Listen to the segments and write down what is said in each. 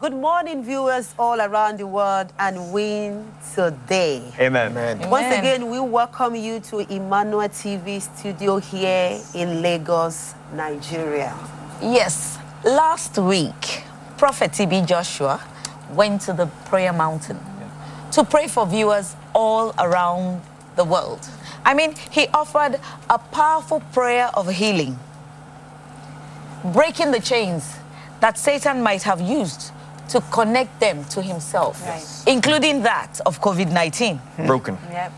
Good morning, viewers all around the world, and win today. Amen. Amen. Once again, we welcome you to Emmanuel TV studio here in Lagos, Nigeria. Yes, last week, Prophet TB Joshua went to the prayer mountain to pray for viewers all around the world. I mean, he offered a powerful prayer of healing, breaking the chains that Satan might have used to connect them to himself, Right. including that of COVID 19. Broken. Yep.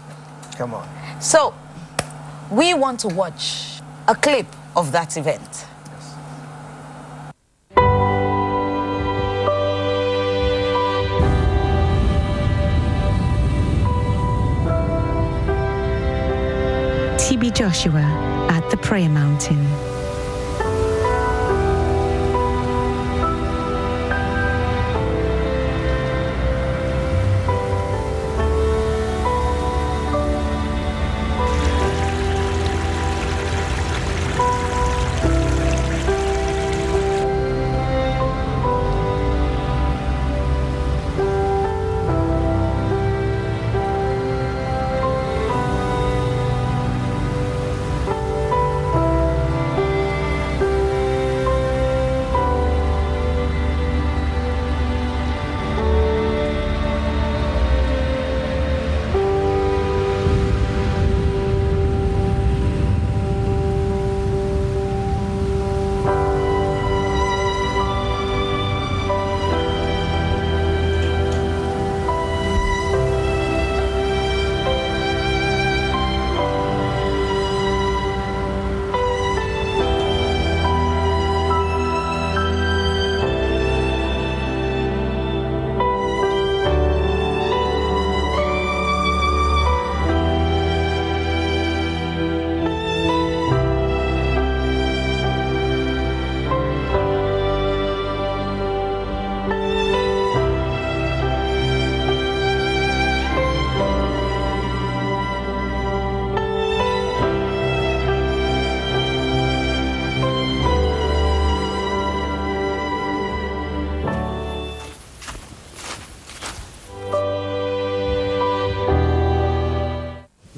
Come on. So, we want to watch a clip of that event. TB Joshua at the Prayer Mountain.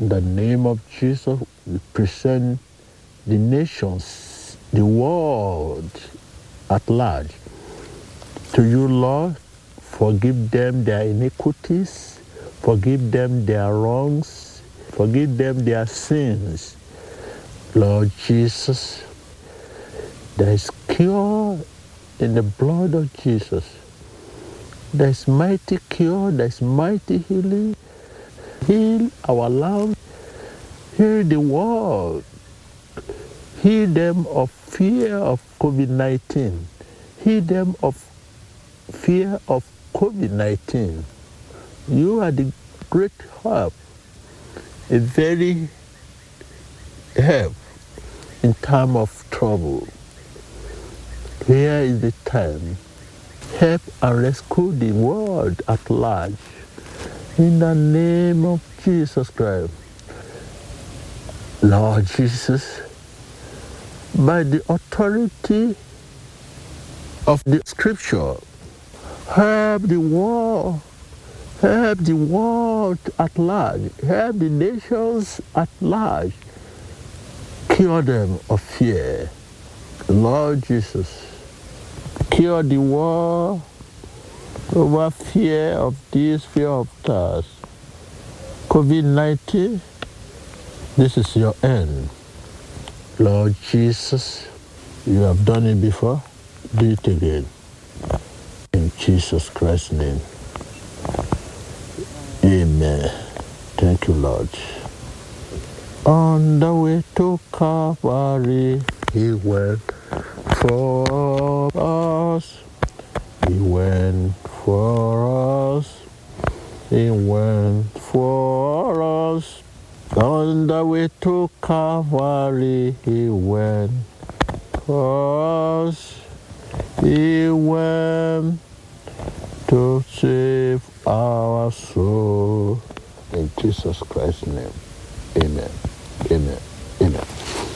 In the name of Jesus, we present the nations, the world at large to you, Lord. Forgive them their iniquities, forgive them their wrongs, forgive them their sins. Lord Jesus, there is cure in the blood of Jesus. There is mighty cure, there is mighty healing. Heal our land, heal the world, heal them of fear of COVID 19, heal them of fear of COVID 19. You are the great help, a very help in time of trouble. Here is the time. Help and rescue the world at large. In the name of Jesus Christ. Lord Jesus, by the authority of the scripture, help the world, help the world at large, help the nations at large, cure them of fear. Lord Jesus, cure the world over fear of this, fear of that. COVID 19, this is your end. Lord Jesus, you have done it before, do it again. In Jesus Christ's name. Amen. Thank you, Lord. On the way to Calvary, He went for us. He went for us. He went for us. On the way to Calvary, He went for us. He went to save our soul. In Jesus Christ's name. Amen. Amen. Amen.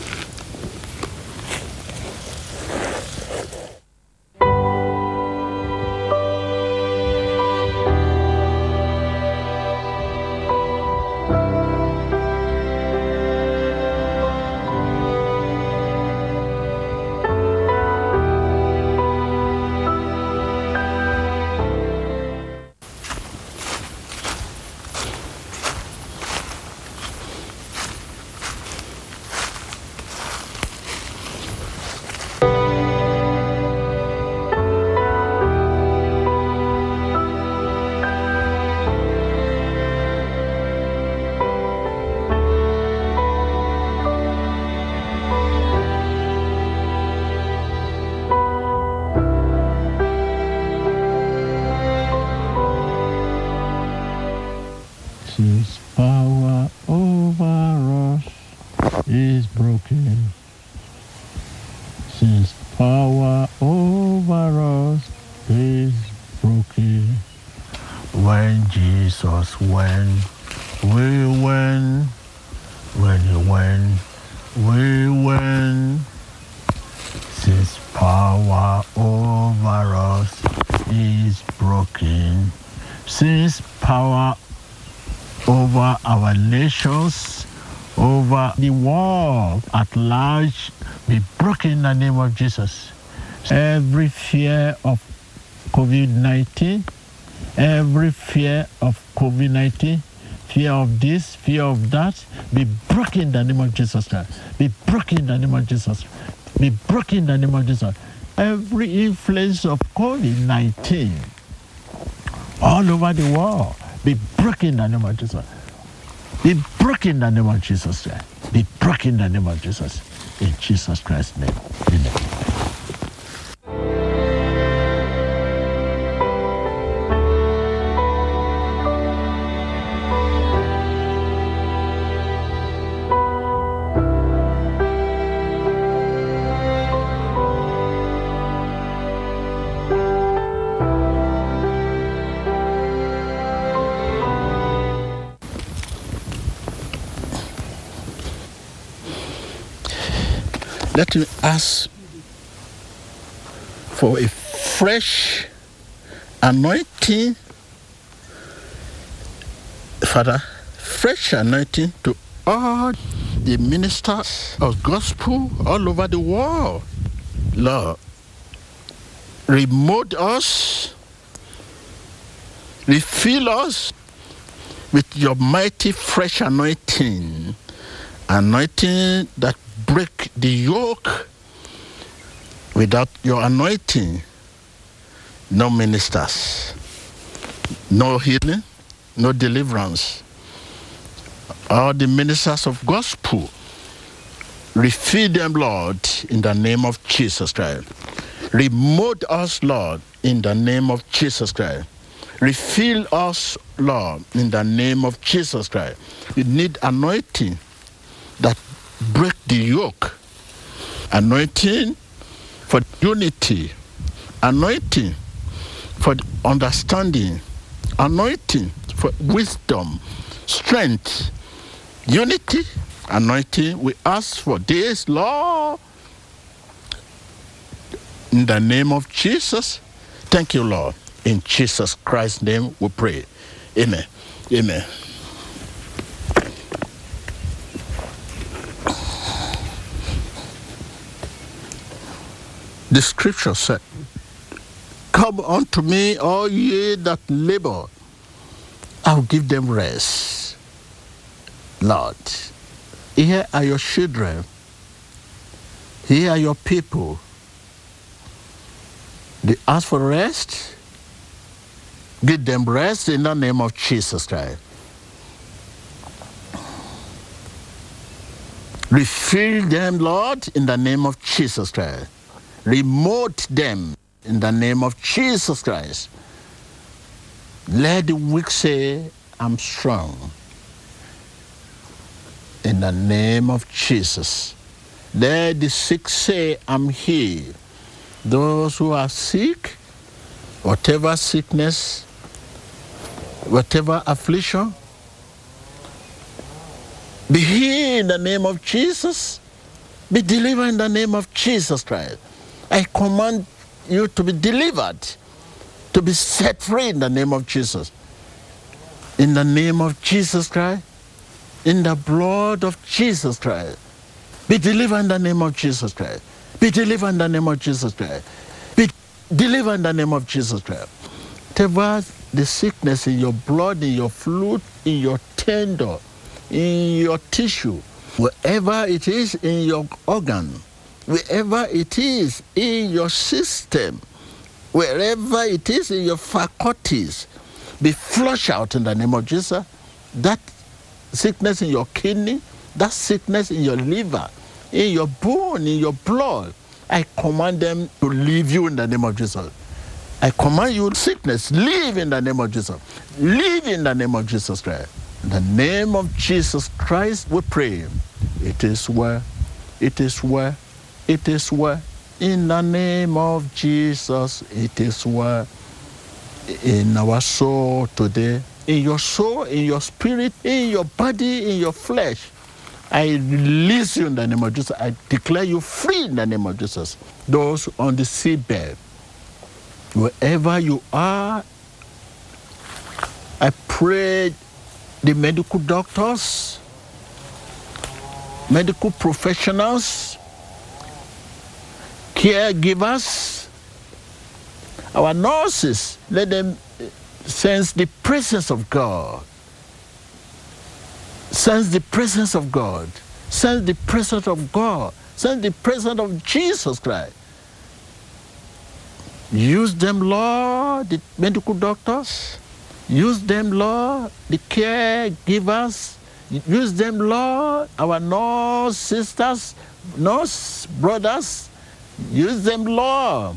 Jesus. Every fear of COVID 19, every fear of COVID 19, fear of this, fear of that, be broken in the name of Jesus Christ. Be broken in the name of Jesus. Be broken in the name of Jesus. Every influence of COVID 19 all over the world, be broken in the name of Jesus. Be broken in the name of Jesus. Be broken in the name of Jesus. In Jesus Christ's name. Amen. For a fresh anointing, Father, fresh anointing to all the ministers of gospel all over the world. Lord, remote us, refill us with your mighty fresh anointing, anointing that break the yoke without your anointing no ministers no healing no deliverance. All the ministers of gospel refill them lord in the name of jesus christ. Remote us lord in the name of jesus christ. Refill us lord in the name of jesus christ. We need anointing that break the yoke. Anointing for unity. Anointing for understanding. Anointing for wisdom, strength, unity. Anointing. We ask for this, Lord. In the name of Jesus. Thank you, Lord. In Jesus Christ's name we pray. Amen. Amen. The scripture said, Come unto me, all ye that labor, I'll give them rest. Lord, here are your children, here are your people. They ask for rest, give them rest in the name of Jesus Christ. Refill them, Lord, in the name of Jesus Christ remote them in the name of Jesus Christ. Let the weak say, I'm strong. In the name of Jesus. Let the sick say, I'm healed. Those who are sick, whatever sickness, whatever affliction, be healed in the name of Jesus. Be delivered in the name of Jesus Christ. I command you to be delivered, to be set free in the name of Jesus. In the name of Jesus Christ, in the blood of Jesus Christ. Be delivered in the name of Jesus Christ. Be delivered in the name of Jesus Christ. Be delivered in the name of Jesus Christ. Whatever the sickness in your blood, in your fluid, in your tendon, in your tissue, wherever it is in your organ, wherever it is in your system, wherever it is in your faculties, be flushed out in the name of Jesus. That sickness in your kidney, that sickness in your liver, in your bone, in your blood, I command them to leave you in the name of Jesus. I command you, sickness, leave in the name of Jesus. Leave in the name of Jesus Christ. In the name of Jesus Christ, we pray. It is where, It is well. It is well. In the name of Jesus, it is well. in our soul today, in your soul, in your spirit, in your body, in your flesh. I release you in the name of Jesus. I declare you free in the name of Jesus. Those on the seabed, wherever you are, I pray the medical doctors, medical professionals, caregivers, our nurses, let them eh, sense the presence of God. Sense the presence of God. Sense the presence of God. Sense the presence of Jesus Christ. Use them, Lord, the medical doctors. Use them, Lord, the caregivers. Use them, Lord, our nurse sisters, nurse brothers. Use them, Lord,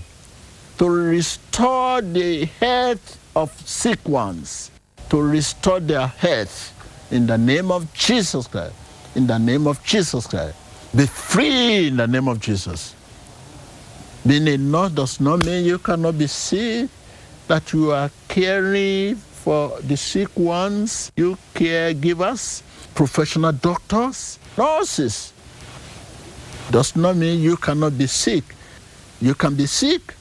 to restore the health of sick ones, to restore their health in the name of Jesus Christ. In the name of Jesus Christ. Be free in the name of Jesus. Being a nurse does not mean you cannot be sick, that you are caring for the sick ones, you caregivers, professional doctors, nurses. Does not mean you cannot be sick. You can be sick.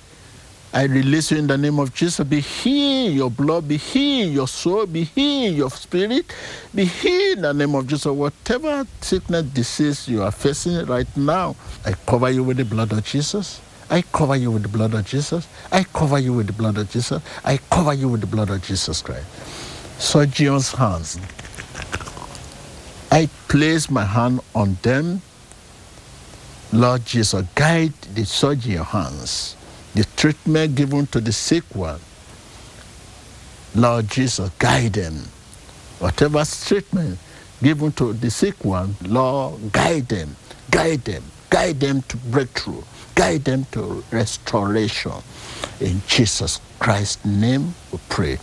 I release you in the name of Jesus. Be healed, your blood, be healed, your soul, be healed, your spirit, be healed in the name of Jesus. Whatever sickness, disease you are facing right now, I cover you with the blood of Jesus. I cover you with the blood of Jesus. I cover you with the blood of Jesus. I cover you with the blood of Jesus Christ. So, Surgeon's hands. I place my hand on them. Lord Jesus, guide the surgeon hands, the treatment given to the sick one. Lord Jesus, guide them. Whatever treatment given to the sick one, Lord, guide them, guide them, guide them to breakthrough guide them to restoration. In Jesus Christ's name we pray.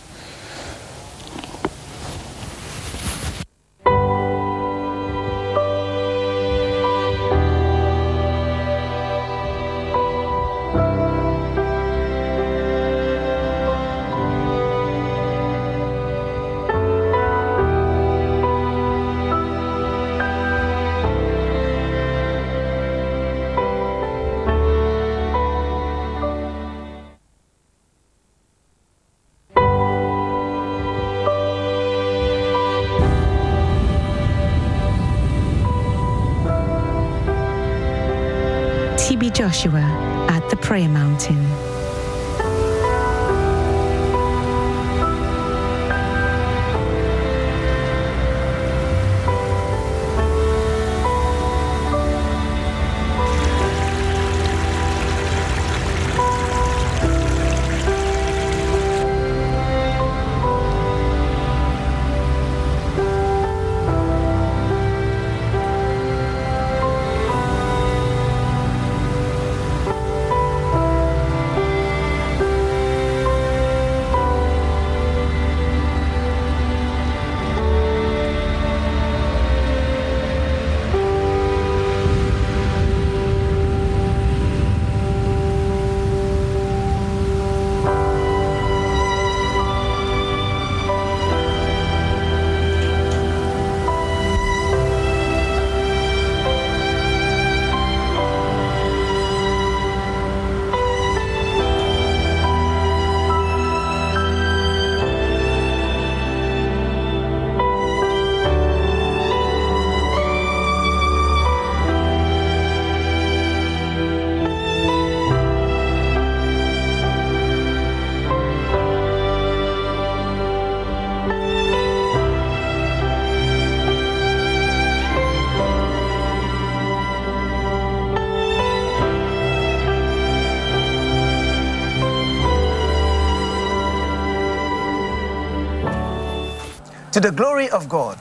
To the glory of God,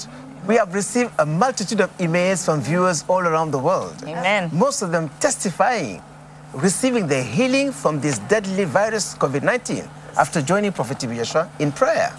we have received a multitude of emails from viewers all around the world. Amen. Most of them testifying, receiving the healing from this deadly virus, COVID 19, after joining Prophet Yeshua in prayer.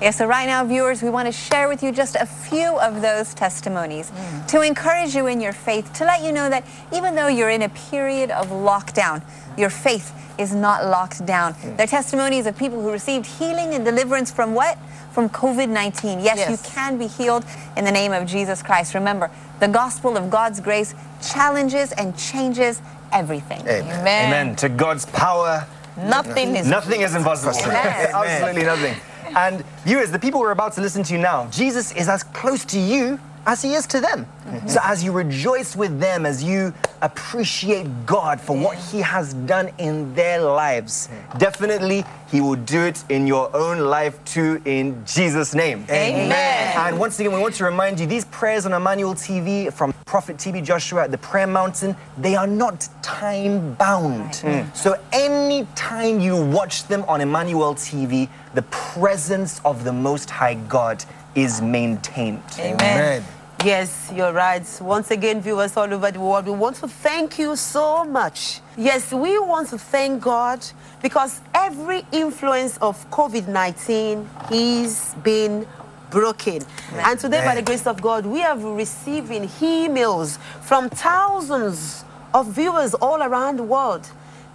Yeah, so right now, viewers, we want to share with you just a few of those testimonies Mm. to encourage you in your faith, to let you know that even though you're in a period of lockdown, your faith is not locked down. Mm. They're testimonies of people who received healing and deliverance from what? From COVID 19. Yes, you can be healed in the name of Jesus Christ. Remember, the gospel of God's grace challenges and changes everything. Amen. Amen. Amen. To God's power, Nothing is nothing is impossible. Amen. Absolutely nothing. And viewers, the people we're about to listen to now, Jesus is as close to you as he is to them. Mm-hmm. So as you rejoice with them, as you appreciate God for what he has done in their lives, mm. definitely he will do it in your own life too in Jesus' name. Amen. And once again, we want to remind you these prayers on Emmanuel TV from Prophet TB Joshua at the Prayer Mountain, they are not time bound. Mm. So anytime you watch them on Emmanuel TV, the presence of the Most High God is maintained. Amen. Amen. Yes, you're right. Once again, viewers all over the world, we want to thank you so much. Yes, we want to thank God because every influence of COVID 19 is being broken. And today, by the grace of God, we have receiving emails from thousands of viewers all around the world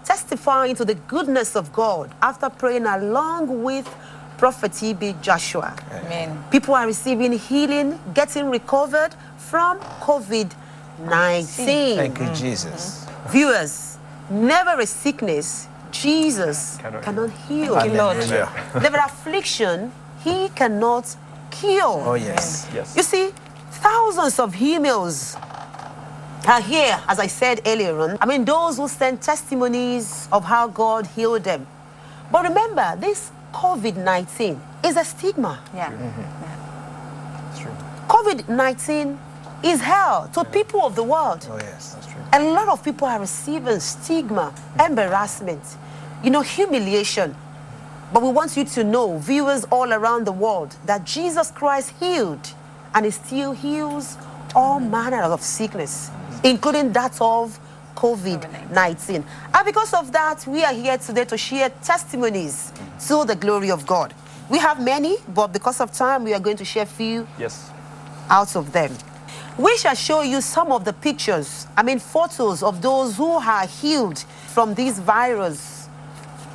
testifying to the goodness of God after praying along with Prophet TB Joshua. Amen. People are receiving healing, getting recovered from COVID 19. Thank you, Jesus. Mm-hmm. Viewers, never a sickness Jesus cannot, cannot heal. heal. Never affliction he cannot cure. Oh, yes. yes. You see, thousands of emails are here, as I said earlier on. I mean, those who send testimonies of how God healed them. But remember, these COVID-19 is a stigma. Yeah. Mm -hmm. true. COVID-19 is hell to yeah. people of the world. Oh, yes, that's true. A lot of people are receiving stigma, mm-hmm. embarrassment, you know, humiliation. But we want you to know, viewers all around the world, that Jesus Christ healed and he still heals all mm-hmm. manner of sickness, mm-hmm. including that of COVID 19. And because of that, we are here today to share testimonies to the glory of God. We have many, but because of time, we are going to share few Yes. out of them. We shall show you some of the pictures, I mean, photos of those who are healed from this virus.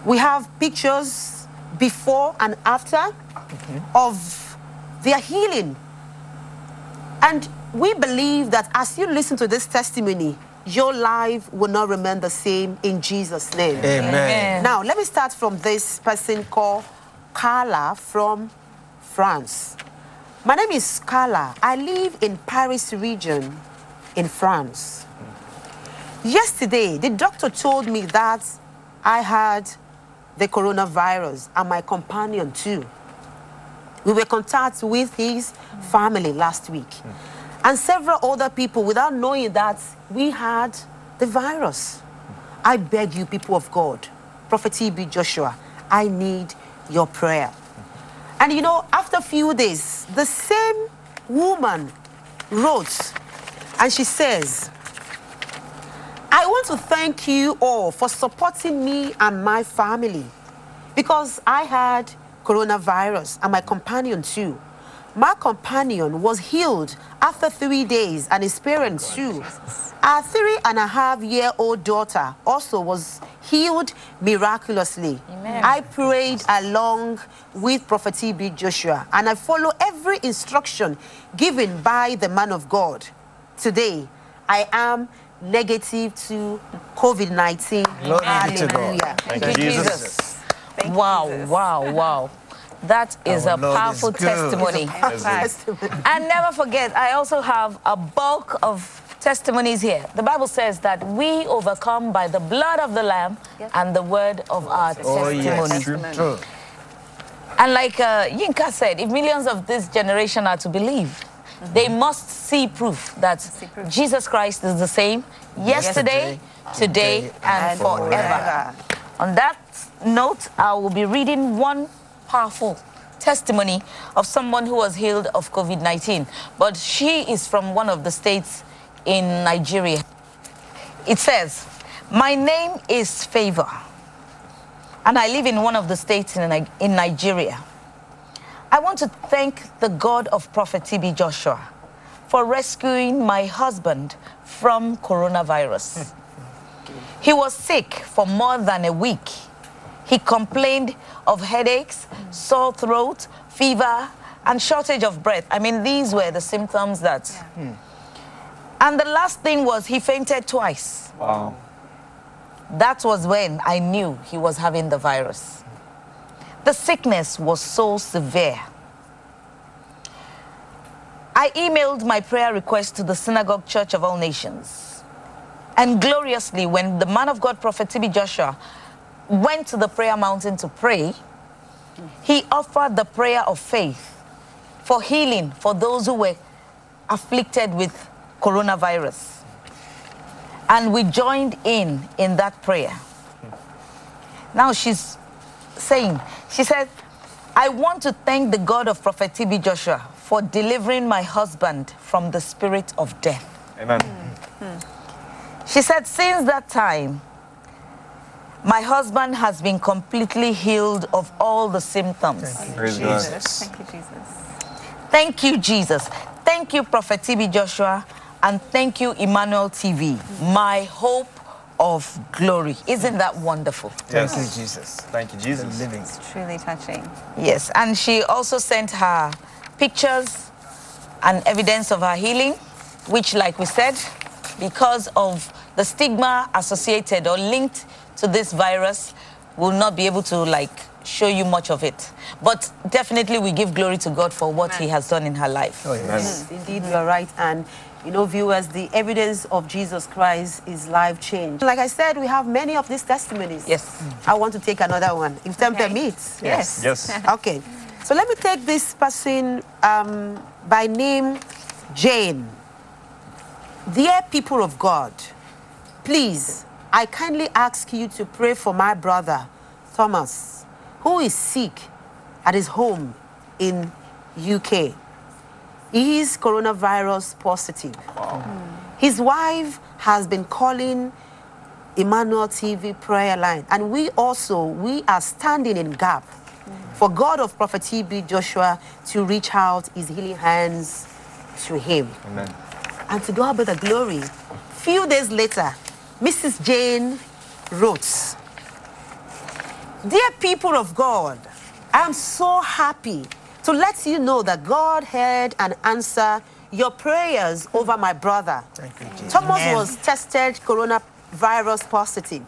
We have pictures before and after mm-hmm. of their healing. And we believe that as you listen to this testimony, your life will not remain the same in Jesus' name. Amen. Now, let me start from this person called Carla from France. My name is Carla. I live in Paris region in France. Yesterday, the doctor told me that I had the coronavirus and my companion too. We were in contact with his family last week and several other people without knowing that we had the virus. I beg you, people of God, Prophet TB Joshua, I need your prayer. And you know, after a few days, the same woman wrote and she says, I want to thank you all for supporting me and my family because I had coronavirus and my companion too. My companion was healed after three days and his parents too. Our three and a half year old daughter also was healed miraculously. I prayed along with Prophet TB Joshua and I follow every instruction given by the man of God. Today, I am negative to COVID 19. Glory be to God. Thank you, Jesus. Thank Wow, Jesus. wow, wow. That is Our a Lord powerful good. testimony. And never forget, I also have a bulk of testimonies here. The Bible says that we overcome by the blood of the Lamb and the word of our Oh, testimony. yes. True. True. And like uh, Yinka said, if millions of this generation are to believe, they must see proof that Jesus Christ is the same yesterday, today, and forever. On that note, I will be reading one powerful testimony of someone who was healed of COVID 19. But she is from one of the states in Nigeria. It says, My name is Favor, and I live in one of the states in, in Nigeria. I want to thank the God of Prophet TB Joshua for rescuing my husband from coronavirus. Hmm. He was sick for more than a week. He complained of headaches, sore throat, fever, and shortage of breath. I mean, these were the symptoms that. Hmm. And the last thing was he fainted twice. Wow. That was when I knew he was having the virus. The sickness was so severe. I emailed my prayer request to the Synagogue Church of All Nations. And gloriously, when the man of God, Prophet T.B. Joshua, went to the prayer mountain to pray, he offered the prayer of faith for healing for those who were afflicted with coronavirus. And we joined in in that prayer. Now she's saying, she said, I want to thank the God of Prophet TB Joshua for delivering my husband from the spirit of death. Amen. She said, since that time, my husband has been completely healed of all the symptoms. Praise God. Thank you, Jesus. Thank you, Jesus. Thank you, Prophet TB Joshua. And thank you, Emmanuel TV, my hope of glory. Isn't that wonderful? Thank you, Jesus. Thank you, Jesus. Living. Truly touching. Yes. And she also sent her pictures and evidence of her healing, which, like we said, because of the stigma associated or linked to this virus, will not be able to like show you much of it. But definitely we give glory to God for what he has done in her life. Oh, yes. Indeed, you are right. And, you know, viewers, the evidence of Jesus Christ is life change. Like I said, we have many of these testimonies. Yes. I want to take another one, if time Okay. permits. Yes. Yes. Okay. So let me take this person um, by name Jane. Dear people of God, please, I kindly ask you to pray for my brother, Thomas, who is sick at his home in UK. He is coronavirus positive. His wife has been calling Emmanuel TV prayer line. And we also, we are standing in gap for God of Prophet TB Joshua to reach out his healing hands to him. Amen. And to God be the glory. Few days later, Mrs. Jane wrote, Dear people of God, I am so happy to let you know that God heard and answered your prayers over my brother. Thank you, Jesus. Thomas Amen. was tested coronavirus positive.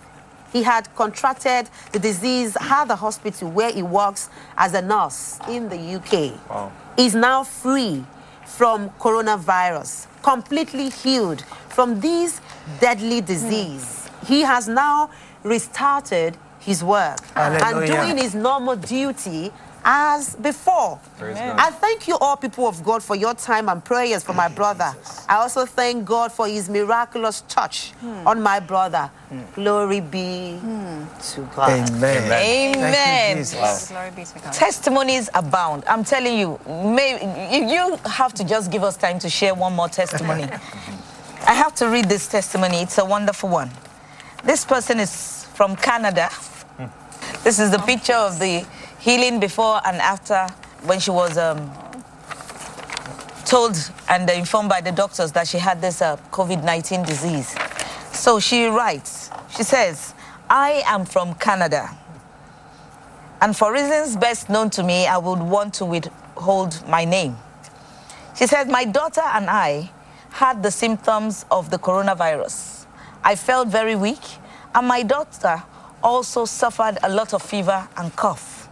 He had contracted the disease at the hospital where he works as a nurse in the UK. Wow. He's now free from coronavirus, completely healed from this deadly disease. He has now restarted his work and doing his normal duty as before. I thank you all, people of God, for your time and prayers for my brother. I also thank God for his miraculous touch on my brother. Glory be to God. Amen. Thank Amen. you, Jesus. Glory be to God. Testimonies abound. I'm telling you, may, you you have to just give us time to share one more testimony. I have to read this testimony. It's a wonderful one. This person is from Canada. This is the picture of the healing before and after when she was um, told and informed by the doctors that she had this uh, COVID 19 disease. So she writes, she says, I am from Canada. And for reasons best known to me, I would want to withhold my name. She said, My daughter and I had the symptoms of the coronavirus. I felt very weak, and my daughter also suffered a lot of fever and cough.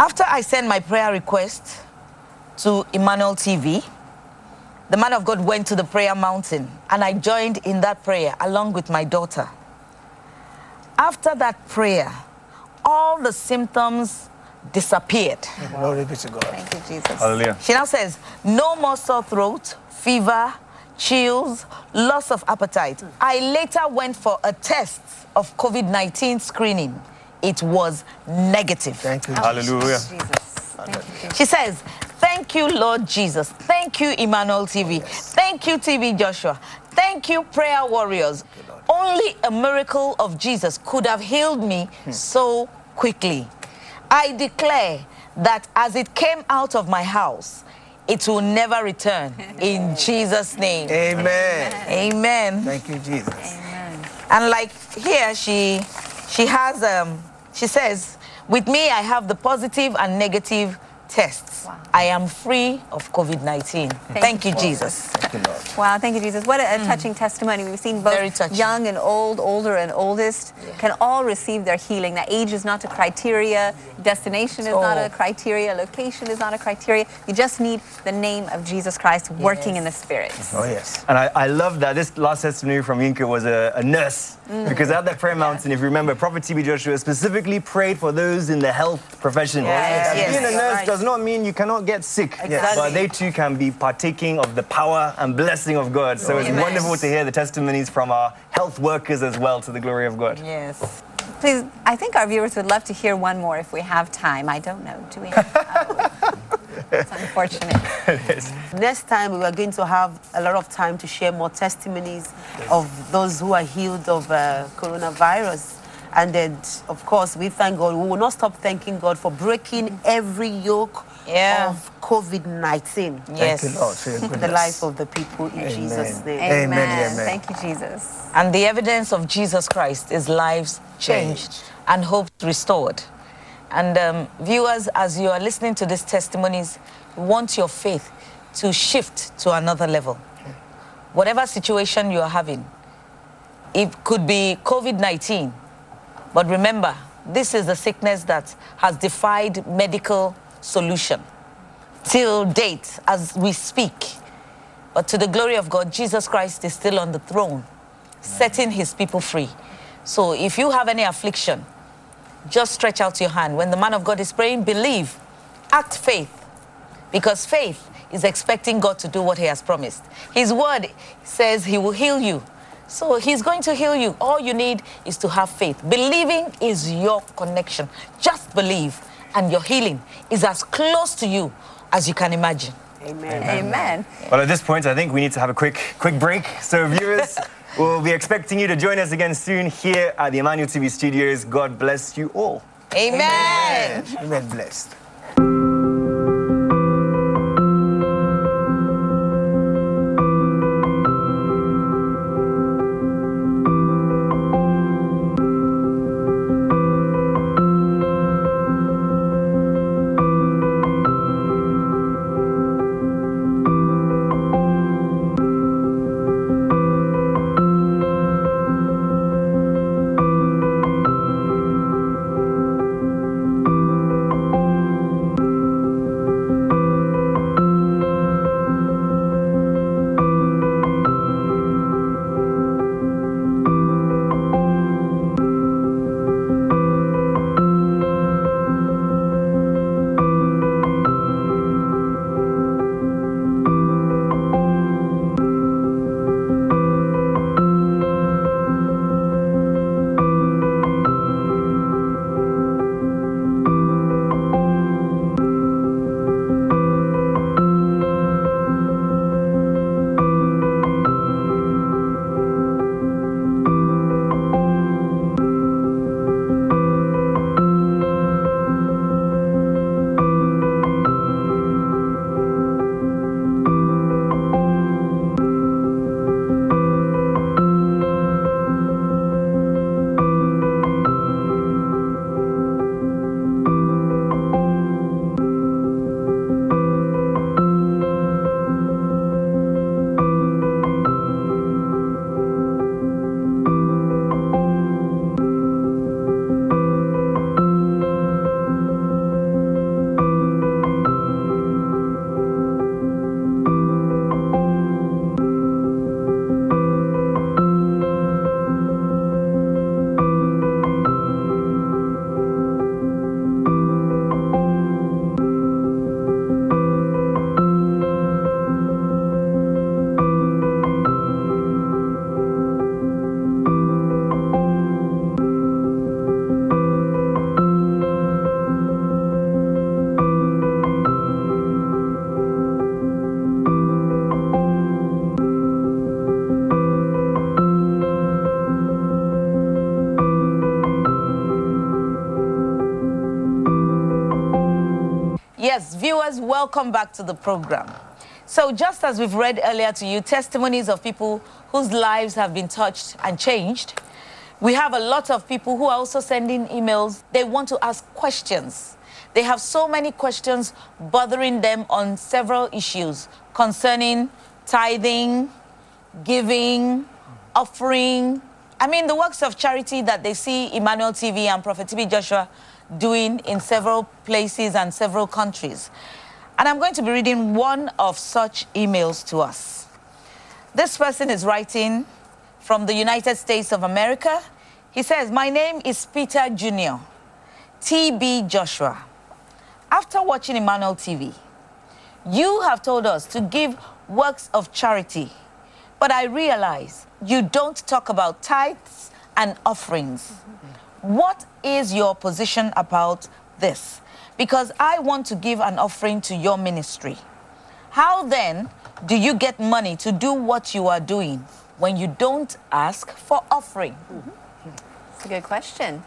After I sent my prayer request to Emmanuel TV, the man of God went to the prayer mountain, and I joined in that prayer along with my daughter. After that prayer, all the symptoms disappeared. Glory be to God. Thank you, Jesus. Hallelujah. She now says, no more sore throat, fever, chills, loss of appetite. I later went for a test of COVID 19 screening. It was negative. Thank you. Hallelujah. Jesus. Thank you, Jesus. She says, Thank you, Lord Jesus. Thank you, Emmanuel TV. Oh, Thank you, TB Joshua. Thank you, prayer warriors. Only a miracle of Jesus could have healed me hmm. so quickly. I declare that as it came out of my house, it will never return. In Jesus' name. Amen. Amen. Thank you, Jesus. And like here, she she has um she says, with me I have the positive and negative tests. Wow. I am free of COVID-19. Thank, you, you, Jesus. Thank you, Lord. Wow, thank you, Jesus. What a, a mm. touching testimony. We've seen both young and old, older and oldest can all receive their healing. That age is not a criteria, destination is not Oh. a criteria, location is not a criteria. You just need the name of Jesus Christ working in the Spirit. Oh, yes. And I, I love that this last testimony from Yinka was a, a nurse. Mm. Because at that prayer mountain, if you remember, Prophet TB Joshua specifically prayed for those in the health profession. Yes, And yes. Being a nurse Right. does not mean you cannot get sick. Exactly. But they too can be partaking of the power and blessing of God. So it's Amen. wonderful to hear the testimonies from our health workers as well to the glory of God. Yes. Please, I think our viewers would love to hear one more if we have time. I don't know. Do we have. It's unfortunate. Next time, we are going to have a lot of time to share more testimonies of those who are healed of uh, coronavirus. And then, of course, we thank God. We will not stop thanking God for breaking every yoke Yeah. of COVID 19 Yes. Thank you, Lord, for your in goodness. the life of the people in Jesus' name. Amen, amen. Thank you, Jesus. And the evidence of Jesus Christ is lives changed and hopes restored. And um, viewers, as you are listening to these testimonies, want your faith to shift to another level. Whatever situation you are having, it could be COVID 19, but remember, this is a sickness that has defied medical solution till date as we speak. But to the glory of God, Jesus Christ is still on the throne, setting his people free. So if you have any affliction, just stretch out your hand. When the man of God is praying, believe, act faith, because faith is expecting God to do what he has promised. His word says he will heal you. So he's going to heal you. All you need is to have faith. Believing is your connection. Just believe, and your healing is as close to you as you can imagine. Amen. Amen. Well, at this point, I think we need to have a quick, quick break. So, viewers, we'll be expecting you to join us again soon here at the Emmanuel TV studios. God bless you all. Amen. Amen. Blessed. Welcome back to the program. So, just as we've read earlier to you, testimonies of people whose lives have been touched and changed, we have a lot of people who are also sending emails. They want to ask questions. They have so many questions bothering them on several issues concerning tithing, giving, offering. I mean, the works of charity that they see Emmanuel TV and Prophet TB Joshua doing in several places and several countries. And I'm going to be reading one of such emails to us. This person is writing from the United States of America. He says, My name is Peter Jr., TB Joshua. After watching Emmanuel TV, you have told us to give works of charity, but I realize you don't talk about tithes and offerings. What is your position about this? Because I want to give an offering to your ministry. How then do you get money to do what you are doing when you don't ask for offering? That's a good question.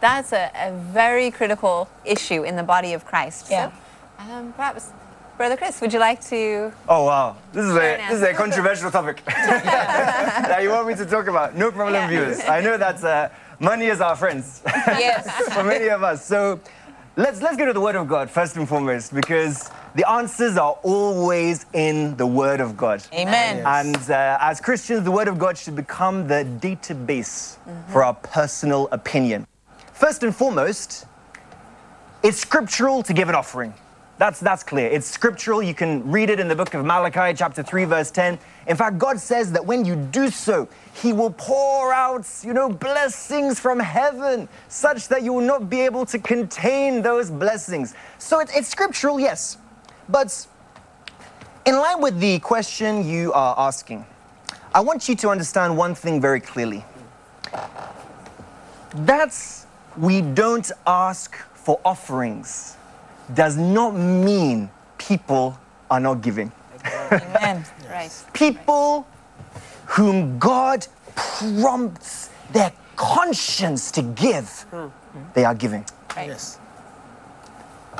That's a, a very critical issue in the body of Christ. Yeah. So, um, perhaps, Brother Chris, would you like to? Oh wow, this is a this is a controversial topic that you want me to talk about. No problem, Yeah. viewers. I know that uh, money is our friends Yes. for many of us. So let's let's go to the Word of God first and foremost because the answers are always in the Word of God. Amen. And uh, as Christians, the Word of God should become the database for our personal opinion. First and foremost, it's scriptural to give an offering. That's, that's clear. It's scriptural. You can read it in the book of Malachi, chapter 3, verse 10. In fact, God says that when you do so, He will pour out, you know, blessings from heaven, such that you will not be able to contain those blessings. So it, it's scriptural, yes. But in line with the question you are asking, I want you to understand one thing very clearly. That's we don't ask for offerings does not mean people are not giving. Amen. Right. People whom God prompts their conscience to give, hmm. they are giving. Right. Yes.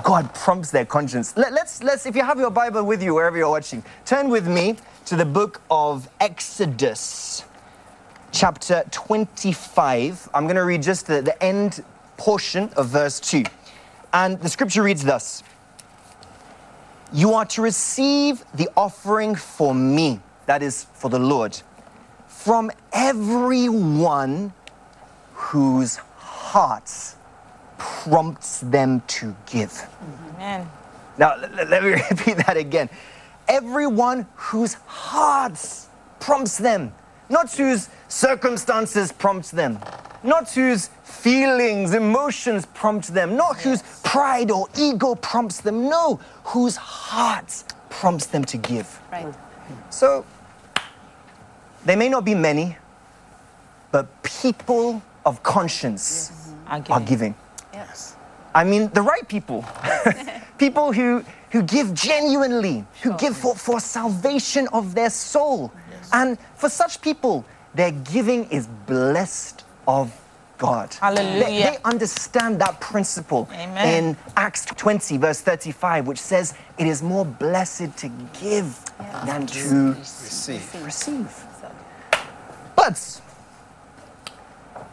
God prompts their conscience. Let, us let's, if you have your Bible with you wherever you're watching, turn with me to the book of Exodus, chapter 25. I'm going to read just the, the end portion of verse 2. And the scripture reads thus You are to receive the offering for me, that is, for the Lord, from everyone whose hearts prompts them to give. Amen. Now, let, let me repeat that again. Everyone whose hearts prompts them, not whose circumstances prompts them, not whose feelings, emotions prompt them, not whose pride or ego prompts them, no, whose hearts prompts them to give. Right. So, they may not be many, but people of conscience mm-hmm. Are are giving. giving. Yes. I mean, the right people. people who, who give genuinely, who give for, for salvation of their soul. Yes. And for such people, their giving is blessed of God. They, Hallelujah. they understand that principle Amen. in Acts 20, verse 35, which says, It is more blessed to give than to Receive. receive. But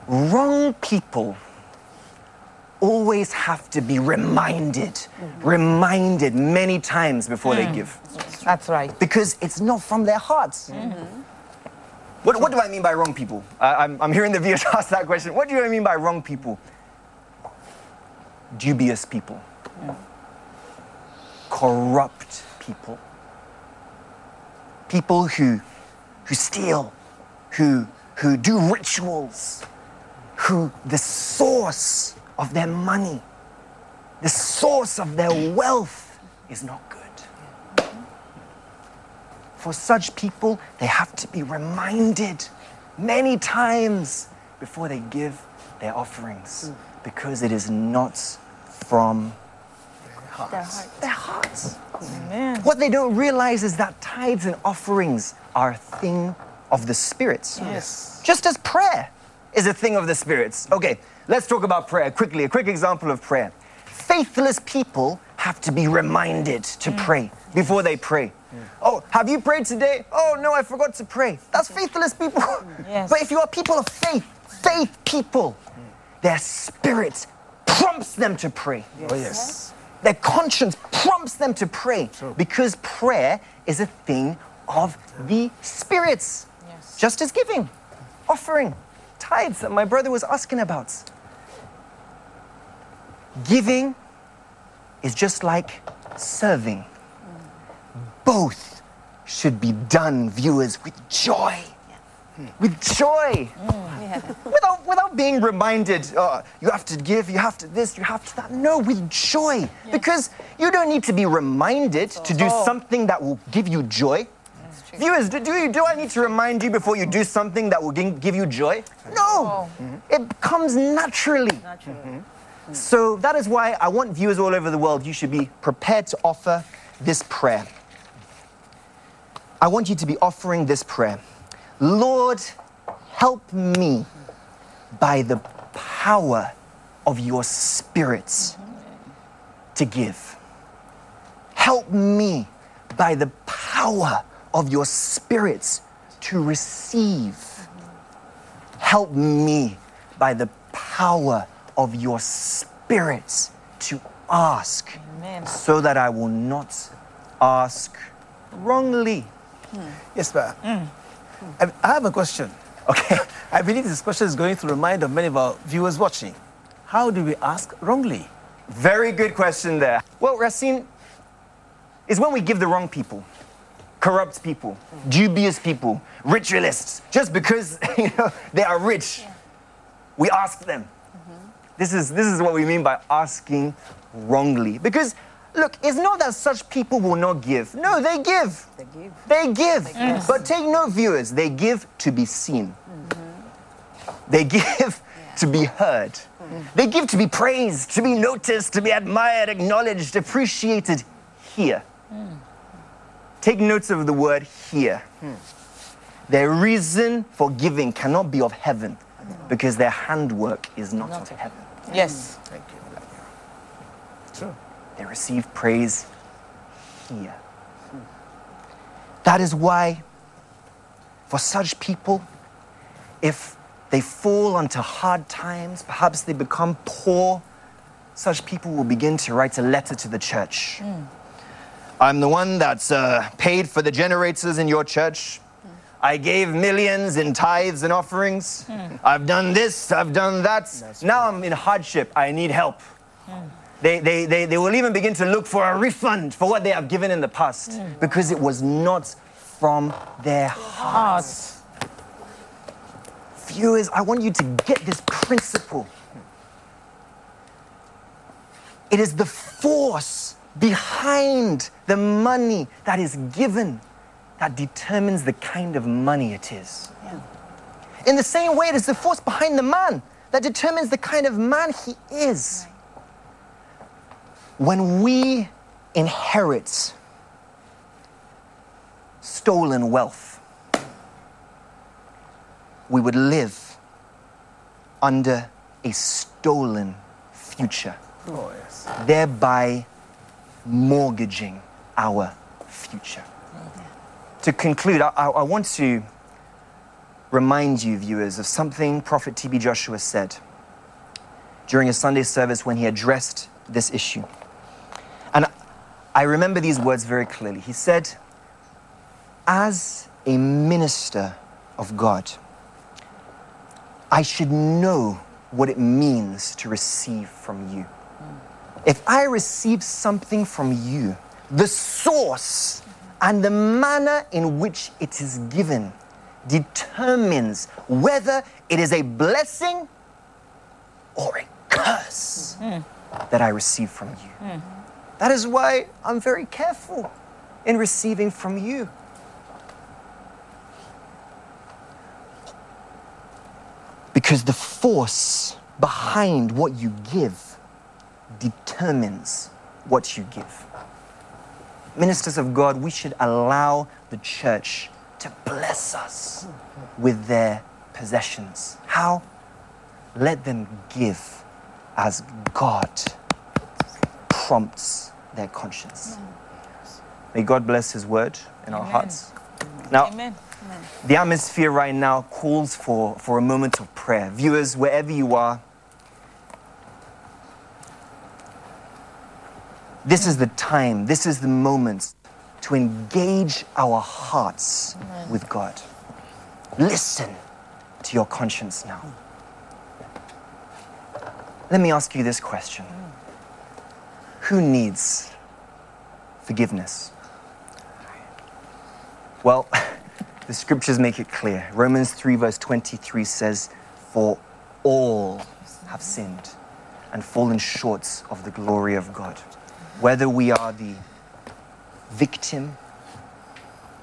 wrong people always have to be reminded, mm-hmm. reminded many times before they mm. give. That's right. Because it's not from their hearts. Mm-hmm. What, what do I mean by wrong people? I, I'm, I'm hearing the viewers ask that question. What do I mean by wrong people? Dubious people, corrupt people, people who, who steal, who, who do rituals, who the source of their money, the source of their wealth is not good. For such people, they have to be reminded many times before they give their offerings mm. because it is not from Their heart. their hearts. Mm. Amen. What they don't realize is that tithes and offerings are a thing of the spirits. Yes. Just as prayer is a thing of the spirits. Okay, let's talk about prayer quickly. A quick example of prayer. Faithless people have to be reminded to mm. pray before they pray. Oh, have you prayed today? Oh, no, I forgot to pray. That's faithless people. Yes. But if you are people of faith, faith people, their spirit prompts them to pray. Oh, yes. Their conscience prompts them to pray because prayer is a thing of the spirits. Yes. Just as giving, offering, tithes that my brother was asking about. Giving is just like serving. Both should be done, viewers, with joy. With joy. Without, without being reminded, oh, you have to give, you have to this, you have to that. No, with joy. Because you don't need to be reminded to do something that will give you joy. Viewers, do, do, you, do I need to remind you before you do something that will gi- give you joy? No. It comes naturally. Mm-hmm. So that is why I want viewers all over the world, you should be prepared to offer this prayer. I want you to be offering this prayer. Lord, help me by the power of your spirits to give. Help me by the power of your spirits to receive. Help me by the power of your spirits to ask Amen. so that I will not ask wrongly. Hmm. Yes, sir. Hmm. I, I have a question. Okay. I believe this question is going through the mind of many of our viewers watching. How do we ask wrongly? Very good question there. Well, Racine, is when we give the wrong people, corrupt people, dubious people, ritualists, just because you know they are rich, we ask them. Mm-hmm. This is this is what we mean by asking wrongly. Because look, it's not that such people will not give. No, they give. They give. They give. But take note, viewers, they give to be seen. Mm-hmm. They give to be heard. Mm-hmm. They give to be praised, to be noticed, to be admired, acknowledged, appreciated here. Mm-hmm. Take notes of the word here. Hmm. Their reason for giving cannot be of heaven because their handwork is not, of heaven. Yes. Thank you. True. They receive praise here. That is why, for such people, if they fall onto hard times, perhaps they become poor, such people will begin to write a letter to the church. Mm. I'm the one that's uh, paid for the generators in your church. Mm. I gave millions in tithes and offerings. Mm. I've done this, I've done that. Now I'm in hardship. I need help. They, they, they, they will even begin to look for a refund for what they have given in the past hmm. because it was not from their hearts. Viewers, I want you to get this principle. It is the force behind the money that is given that determines the kind of money it is. In the same way, it is the force behind the man that determines the kind of man he is. When we inherit stolen wealth, we would live under a stolen future Oh, yes. thereby mortgaging our future. To conclude, I- I want to remind you, viewers, of something Prophet T.B. Joshua said during a Sunday service when he addressed this issue. And I remember these words very clearly. He said, As a minister of God, I should know what it means to receive from you. If I receive something from you, the source and the manner in which it is given determines whether it is a blessing or a curse hmm. that I receive from you. Hmm. That is why I'm very careful in receiving from you. Because the force behind what you give determines what you give. Ministers of God, we should allow the church to bless us with their possessions. How? Let them give as God prompts their conscience. May God bless His word in our hearts. Now, Amen. the atmosphere right now calls for, for a moment of prayer. Viewers, wherever you are, this is the time, this is the moment to engage our hearts with God. Listen to your conscience now. Let me ask you this question Who needs forgiveness? Well, the scriptures make it clear. Romans 3, verse 23 says, For all have sinned and fallen short of the glory of God. Whether we are the victim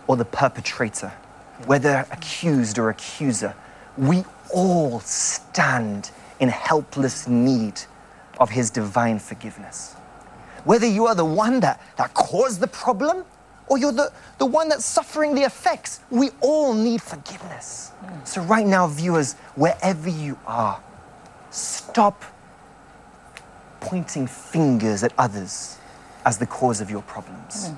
or the perpetrator, whether accused or accuser, we all stand in helpless need of His divine forgiveness. Whether you are the one that, that caused the problem or you're the, the one that's suffering the effects, we all need forgiveness. So, right now, viewers, wherever you are, stop pointing fingers at others as the cause of your problems. Mm.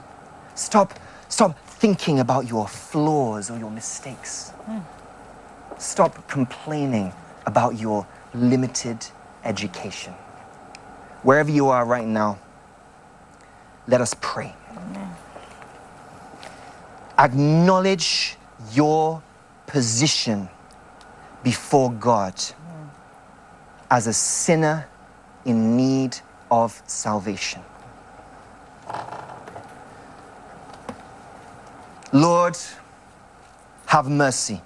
Stop, stop thinking about your flaws or your mistakes. Mm. Stop complaining about your limited education. Wherever you are right now, let us pray. Acknowledge your position before God as a sinner in need of salvation. Lord, have mercy.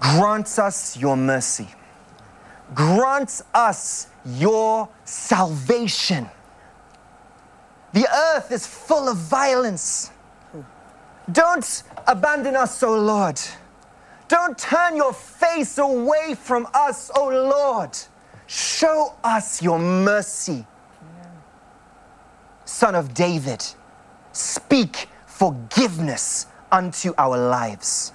Grant us your mercy. Grant us your salvation. The earth is full of violence. Don't abandon us, O Lord. Don't turn your face away from us, O Lord. Show us your mercy. Son of David, speak forgiveness unto our lives.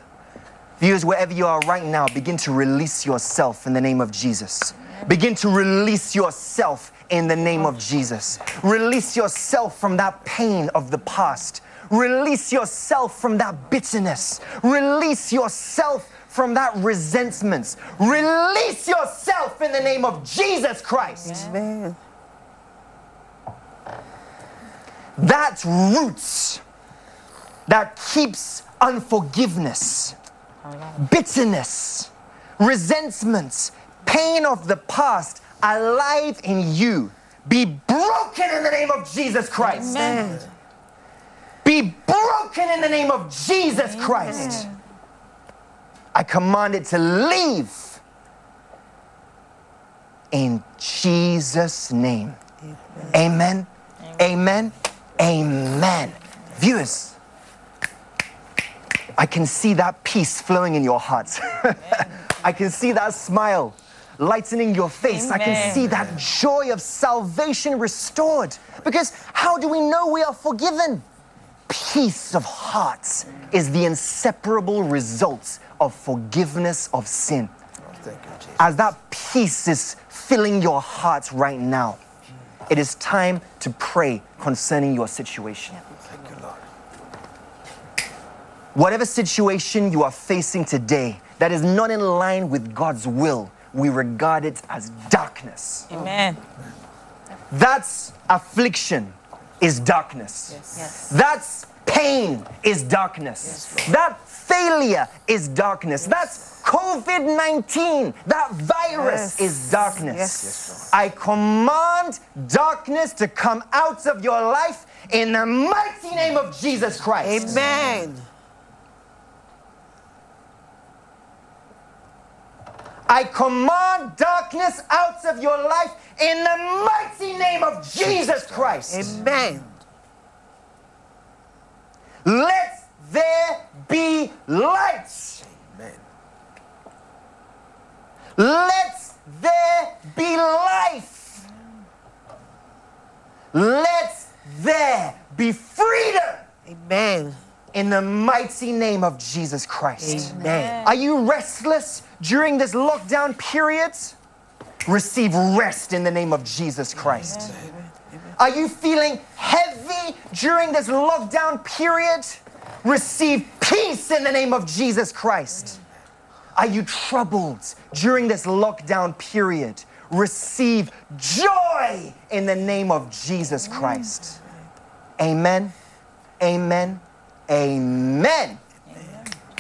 Viewers, wherever you are right now, begin to release yourself in the name of Jesus. Begin to release yourself in the name of Jesus. Release yourself from that pain of the past. Release yourself from that bitterness. Release yourself from that resentment. Release yourself in the name of Jesus Christ. Amen. that root that keeps unforgiveness, bitterness, resentments, pain of the past alive in you be broken in the name of Jesus Christ. Amen. Be broken in the name of Jesus Christ. I command it to leave in Jesus' name. Amen. Amen. Amen. Viewers, I can see that peace flowing in your hearts. I can see that smile lightening your face. I can see that joy of salvation restored. Because how do we know we are forgiven? Peace of heart is the inseparable result of forgiveness of sin. As that peace is filling your heart right now, it is time to pray concerning your situation. Whatever situation you are facing today that is not in line with God's will, we regard it as darkness. Amen. That's affliction is darkness. Yes. That's pain is darkness. Yes, that failure is darkness. That's COVID 19. That virus Yes. is darkness. Yes. Yes, I command darkness to come out of your life in the mighty name of Jesus Christ. Amen. I command darkness out of your life in the mighty name of Jesus Christ. Amen. Let there be light. Amen. Let there be life. Let there be freedom Amen. in the mighty name of Jesus Christ. Amen. Are you restless during this lockdown period? Receive rest in the name of Jesus Christ. Are you feeling heavy during this lockdown period? Receive peace in the name of Jesus Christ. Are you troubled during this lockdown period? Receive joy in the name of Jesus Christ. Amen. Amen. Amen.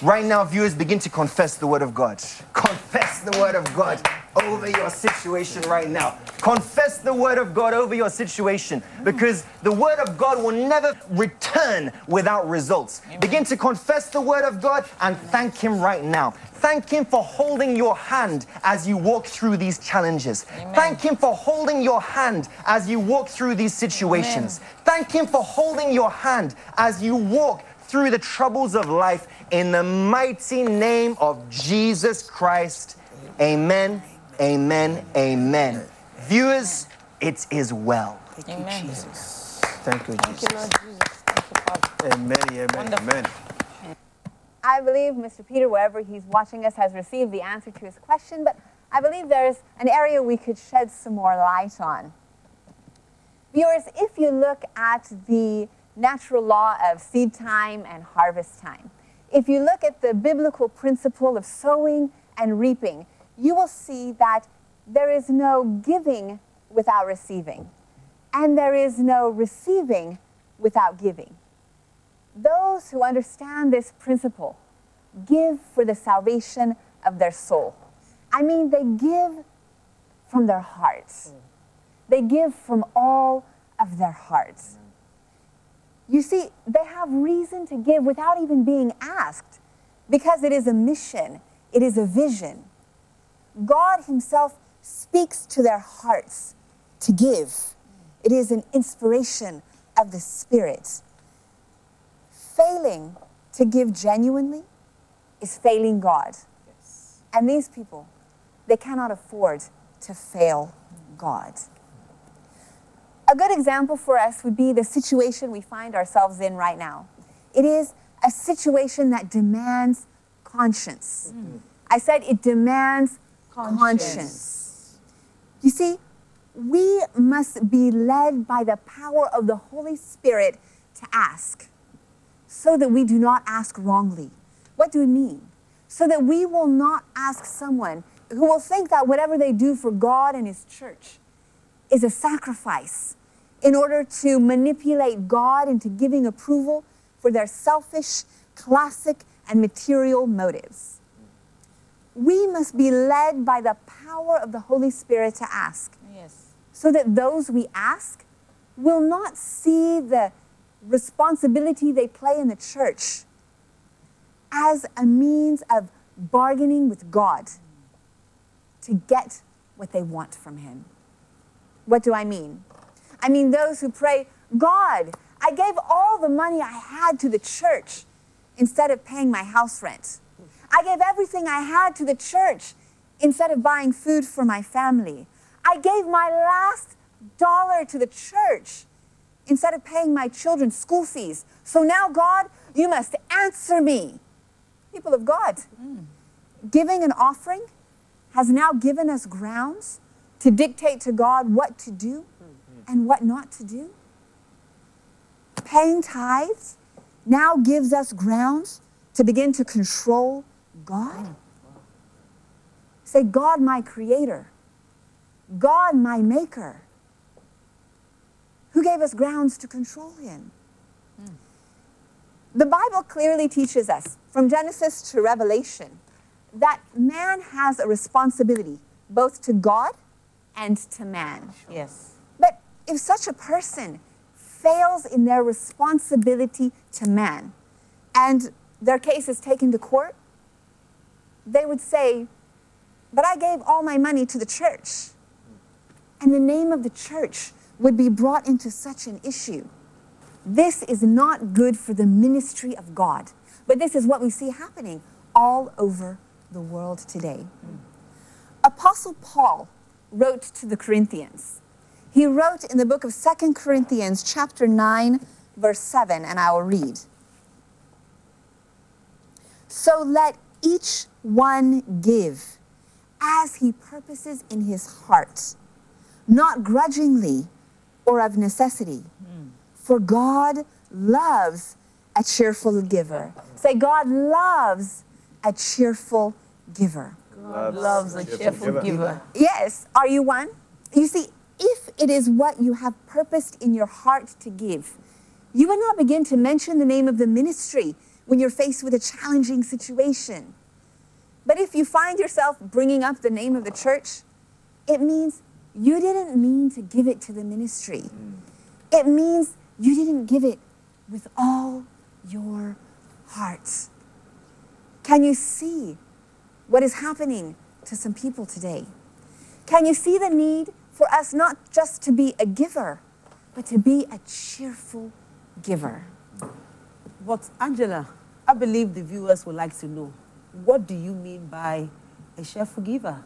Right now, viewers, begin to confess the word of God. Confess the word of God over your situation right now. Confess the word of God over your situation because the word of God will never return without results. Begin to confess the word of God and thank Him right now. Thank Him for holding your hand as you walk through these challenges. Thank Him for holding your hand as you walk through these situations. Thank Him for holding your hand as you walk through the troubles of life in the mighty name of Jesus Christ. Amen, amen, amen. Viewers, it is well. Thank amen. You, Jesus. Thank you, Jesus. Amen, amen, amen. I believe Mr. Peter, wherever he's watching us, has received the answer to his question, but I believe there's an area we could shed some more light on. Viewers, if you look at the natural law of seed time and harvest time, if you look at the biblical principle of sowing and reaping, you will see that there is no giving without receiving, and there is no receiving without giving. Those who understand this principle give for the salvation of their soul. I mean, they give from their hearts. They give from all of their hearts. You see, they have reason to give without even being asked because it is a mission, it is a vision. God Himself speaks to their hearts to give. It is an inspiration of the Spirit. Failing to give genuinely is failing God. And these people, they cannot afford to fail God. A good example for us would be the situation we find ourselves in right now. It is a situation that demands conscience. Mm. I said it demands conscience. You see, we must be led by the power of the Holy Spirit to ask so that we do not ask wrongly. What do we mean? So that we will not ask someone who will think that whatever they do for God and His church is a sacrifice in order to manipulate God into giving approval for their selfish, classic, and material motives. We must be led by the power of the Holy Spirit to ask Yes. so that those we ask will not see the responsibility they play in the church as a means of bargaining with God to get what they want from Him. What do I mean? I mean those who pray, God, I gave all the money I had to the church instead of paying my house rent. I gave everything I had to the church instead of buying food for my family. I gave my last dollar to the church instead of paying my children's school fees. So now, God, you must answer me. People of God, giving an offering has now given us grounds to dictate to God what to do and what not to do. Paying tithes now gives us grounds to begin to control God. Say, God, my creator, God, my maker. Who gave us grounds to control him? The Bible clearly teaches us, from Genesis to Revelation, that man has a responsibility both to God and to man. Yes. If such a person fails in their responsibility to man and their case is taken to court, they would say, But I gave all my money to the church. And the name of the church would be brought into such an issue. This is not good for the ministry of God. But this is what we see happening all over the world today. Apostle Paul wrote to the Corinthians. He wrote in the book of Second Corinthians, chapter 9, verse 7, and I will read. So let each one give as he purposes in his heart, not grudgingly or of necessity. For God loves a cheerful giver. Say, God loves a cheerful giver. God loves a cheerful giver. Yes. Are you one? You see, if it is what you have purposed in your heart to give, you will not begin to mention the name of the ministry when you're faced with a challenging situation. But if you find yourself bringing up the name of the church, it means you didn't mean to give it to the ministry. It means you didn't give it with all your heart. Can you see what is happening to some people today? Can you see the need for us not just to be a giver, but to be a cheerful giver? But Angela, I believe the viewers would like to know what do you mean by a cheerful giver?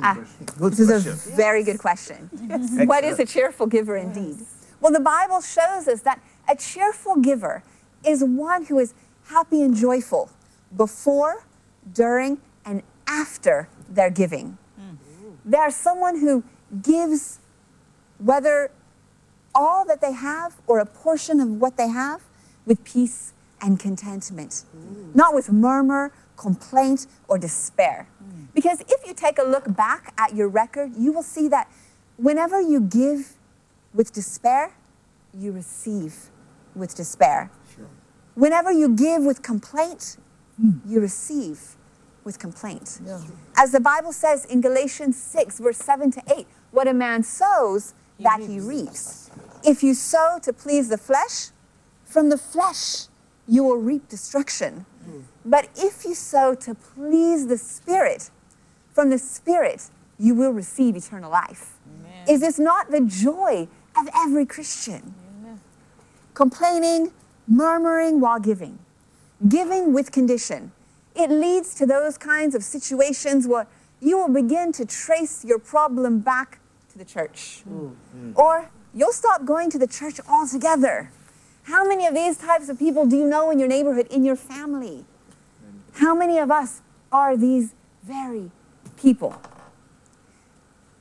Ah, Good this is question. a very good question. What is a cheerful giver indeed? Well, the Bible shows us that a cheerful giver is one who is happy and joyful before, during, and after their giving. They are someone who gives whether all that they have or a portion of what they have with peace and contentment, mm. not with murmur, complaint, or despair. Mm. Because if you take a look back at your record, you will see that whenever you give with despair, you receive with despair. Whenever you give with complaint, mm. you receive with complaint. As the Bible says in Galatians 6, verse 7 to 8, what a man sows, that he reaps. If you sow to please the flesh, from the flesh you will reap destruction. But if you sow to please the Spirit, from the Spirit you will receive eternal life. Is this not the joy of every Christian? Complaining, murmuring while giving, giving with condition. It leads to those kinds of situations where you will begin to trace your problem back the church. Mm. Or you'll stop going to the church altogether. How many of these types of people do you know in your neighborhood, in your family? How many of us are these very people?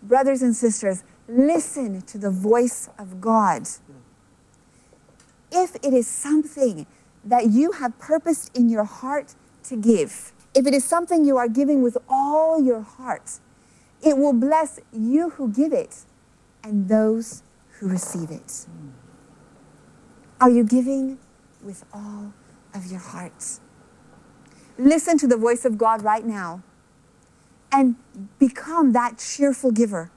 Brothers and sisters, listen to the voice of God. If it is something that you have purposed in your heart to give, if it is something you are giving with all your heart, it will bless you who give it and those who receive it. Are you giving with all of your heart? Listen to the voice of God right now and become that cheerful giver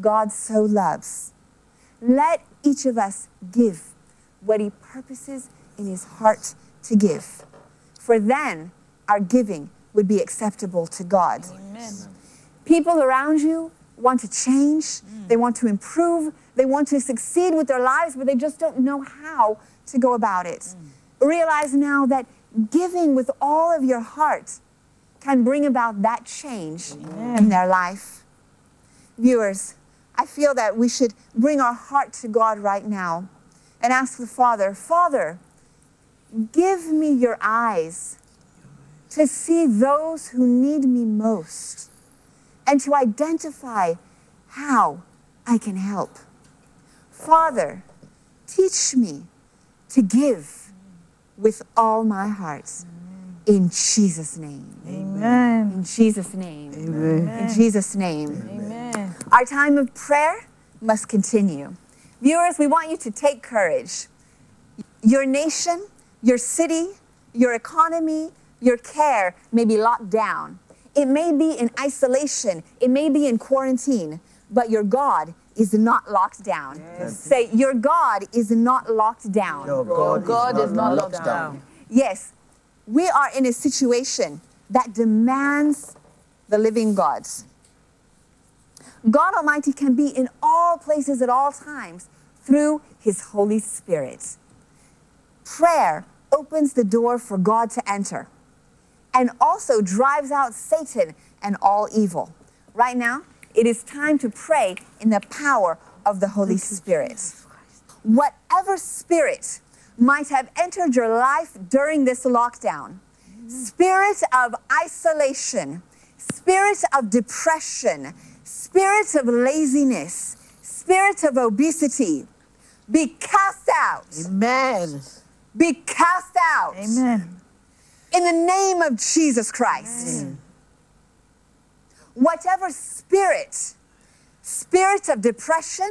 God so loves. Let each of us give what He purposes in His heart to give. For then our giving would be acceptable to God. People around you want to change, mm. they want to improve, they want to succeed with their lives, but they just don't know how to go about it. Mm. Realize now that giving with all of your heart can bring about that change in their life. Viewers, I feel that we should bring our heart to God right now and ask the Father, Father, give me your eyes to see those who need me most and to identify how I can help. Father, teach me to give with all my heart. In Jesus' name. Amen. In Jesus' name. Amen. In Jesus' name. Amen. Our time of prayer must continue. Viewers, we want you to take courage. Your nation, your city, your economy, your care may be locked down. It may be in isolation, it may be in quarantine, but your God is not locked down. Say, Your God is not locked down. Your God, God is not locked locked down. Yes, we are in a situation that demands the living God. God Almighty can be in all places at all times through His Holy Spirit. Prayer opens the door for God to enter and also drives out Satan and all evil. Right now, it is time to pray in the power of the Holy Spirit. Whatever spirit might have entered your life during this lockdown, spirit of isolation, spirit of depression, spirit of laziness, spirit of obesity, be cast out. Amen. Be cast out. Amen. In the name of Jesus Christ. Whatever spirit, spirit of depression,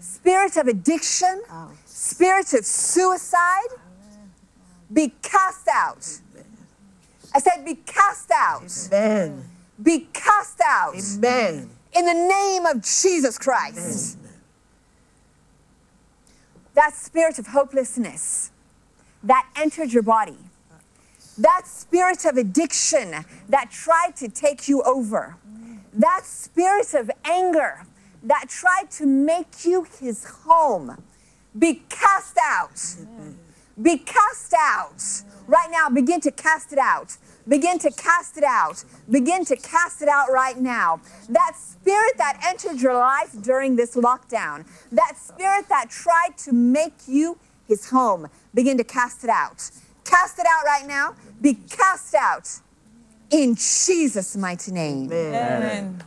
spirit of addiction, spirit of suicide, be cast out. I said, be cast out. Amen. Be cast out. Amen. In the name of Jesus Christ. That spirit of hopelessness that entered your body, that spirit of addiction that tried to take you over, that spirit of anger that tried to make you his home, be cast out. Be cast out. Right now, begin to cast it out. Begin to cast it out. Begin to cast it out right now. That spirit that entered your life during this lockdown, that spirit that tried to make you his home, begin to cast it out. Cast it out right now. Be cast out in Jesus' mighty name. Amen.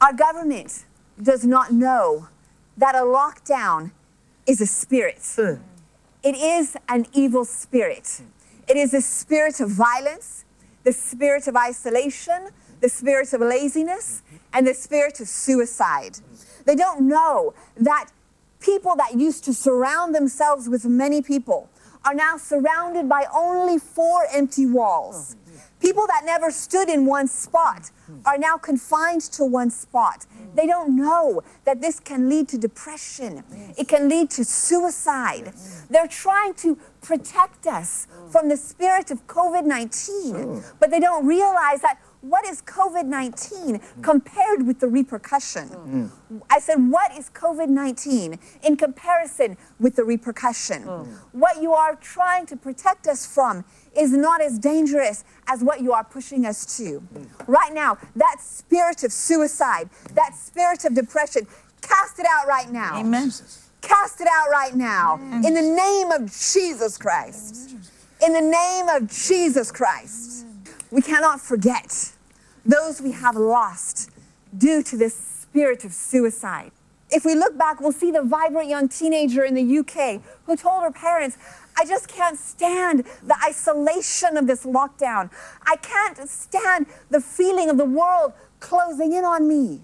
Our government does not know that a lockdown is a spirit. Hmm. It is an evil spirit. It is a spirit of violence, the spirit of isolation, the spirit of laziness, and the spirit of suicide. They don't know that people that used to surround themselves with many people are now surrounded by only four empty walls. Oh, People that never stood in one spot are now confined to one spot. Mm. They don't know that this can lead to depression. It can lead to suicide. They're trying to protect us oh. from the spirit of COVID 19, but they don't realize that what is COVID 19 compared with the repercussion? I said, what is COVID 19 in comparison with the repercussion? What you are trying to protect us from is not as dangerous as what you are pushing us to. Right now, that spirit of suicide, that spirit of depression, cast it out right now. Amen. Cast it out right now in the name of Jesus Christ. In the name of Jesus Christ. We cannot forget those we have lost due to this spirit of suicide. If we look back, we'll see the vibrant young teenager in the UK who told her parents, I just can't stand the isolation of this lockdown. I can't stand the feeling of the world closing in on me.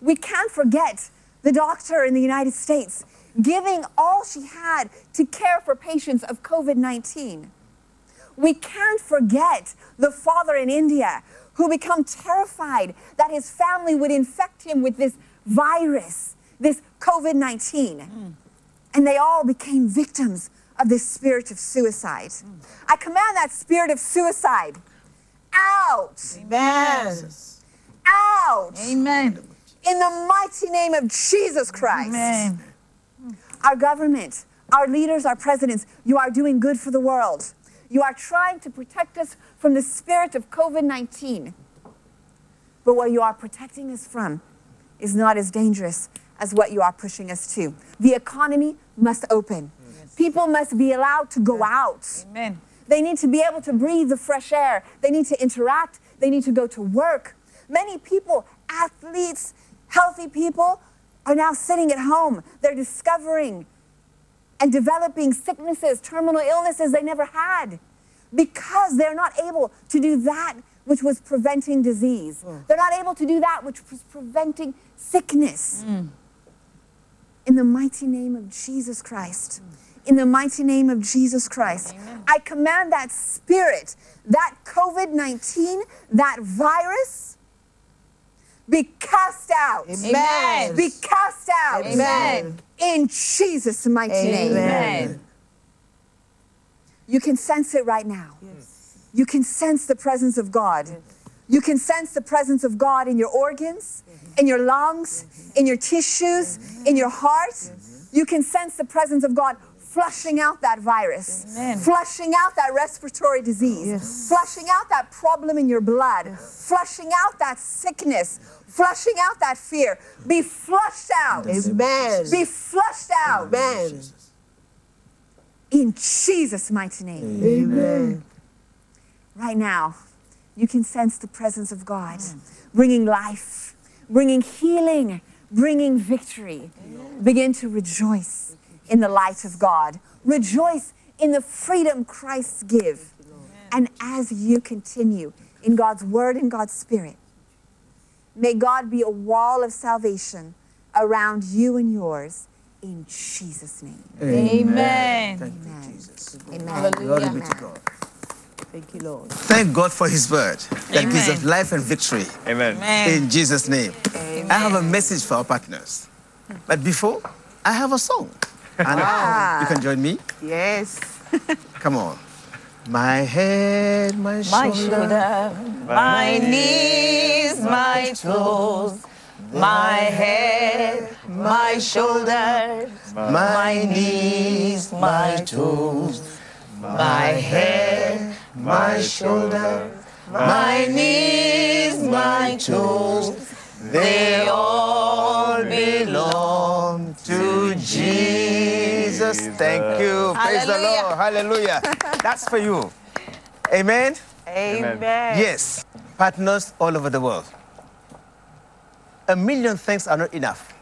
We can't forget the doctor in the United States giving all she had to care for patients of COVID 19. We can't forget the father in India who become terrified that his family would infect him with this virus, this COVID 19. And they all became victims of this spirit of suicide. I command that spirit of suicide out, Amen. out, Amen. in the mighty name of Jesus Christ. Amen. Our government, our leaders, our presidents, you are doing good for the world. You are trying to protect us from the spirit of COVID 19. But what you are protecting us from is not as dangerous as what you are pushing us to. The economy must open. People must be allowed to go out. Amen. They need to be able to breathe the fresh air. They need to interact. They need to go to work. Many people, athletes, healthy people, are now sitting at home. They're discovering and developing sicknesses, terminal illnesses they never had because they're not able to do that which was preventing disease. Mm. They're not able to do that which was preventing sickness. Mm. In the mighty name of Jesus Christ. Mm. In the mighty name of Jesus Christ. I command that spirit, that COVID 19, that virus, be cast out. Amen. Be cast out. Amen. In Jesus' mighty name. Amen. You can sense it right now. You can sense the presence of God. You can sense the presence of God in your organs, in your lungs, in your tissues, in your heart. You can sense the presence of God flushing out that virus, Amen. flushing out that respiratory disease, flushing out that problem in your blood, flushing out that sickness, flushing out that fear. Be flushed out. Amen. Be flushed out. Amen. In Jesus' mighty name. Amen. right now, you can sense the presence of God, bringing life, bringing healing, bringing victory. Begin to rejoice in the light of God. Rejoice in the freedom Christ gives. And as you continue in God's word and God's spirit, may God be a wall of salvation around you and yours in Jesus' name. Amen. Thank you, Jesus. Amen. Glory be to God. Thank you, Lord. Thank God for His word that gives us life and victory. Amen. In Jesus' name. I have a message for our partners. But before, I have a song. And ah. you can join me. Yes. Come on. My head, my, My shoulder. shoulder, my knees, my toes, my head, my shoulders, my knees, my toes, my head, my shoulders, my knees, my toes, they all belong to Jesus. Thank you. Praise the Lord. Hallelujah. That's for you. Amen. Amen. Yes. Partners all over the world. A million thanks are not enough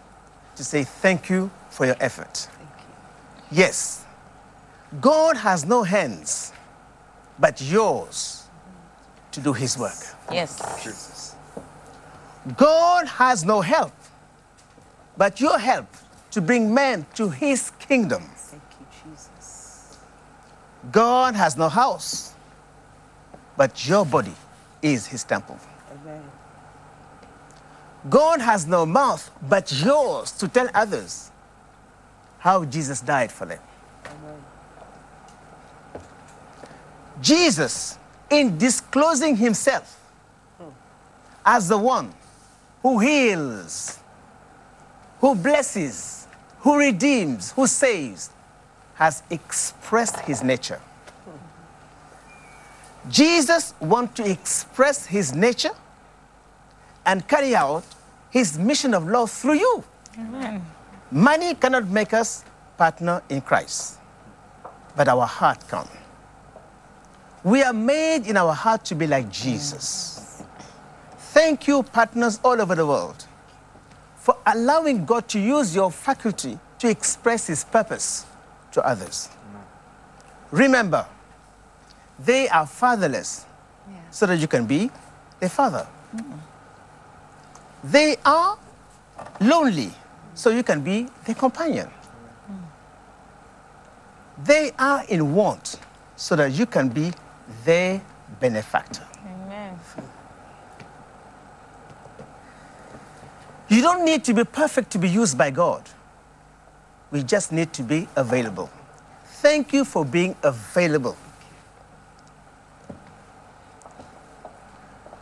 to say thank you for your effort. Yes. God has no hands but yours to do his work. Yes. Jesus. God has no help but your help to bring men to his kingdom. Thank you, Jesus. God has no house but your body is his temple. Amen. God has no mouth but yours to tell others how Jesus died for them. Jesus, in disclosing himself as the one who heals, who blesses, who redeems, who saves, has expressed his nature. Jesus wants to express his nature and carry out his mission of love through you. Amen. Money cannot make us partner in Christ, but our heart can. We are made in our heart to be like Jesus. Thank you, partners all over the world, for allowing God to use your faculty to express his purpose to others. Remember, they are fatherless so that you can be a father. They are lonely, so you can be their companion. They are in want, so that you can be their benefactor. Amen. You don't need to be perfect to be used by God. We just need to be available. Thank you for being available.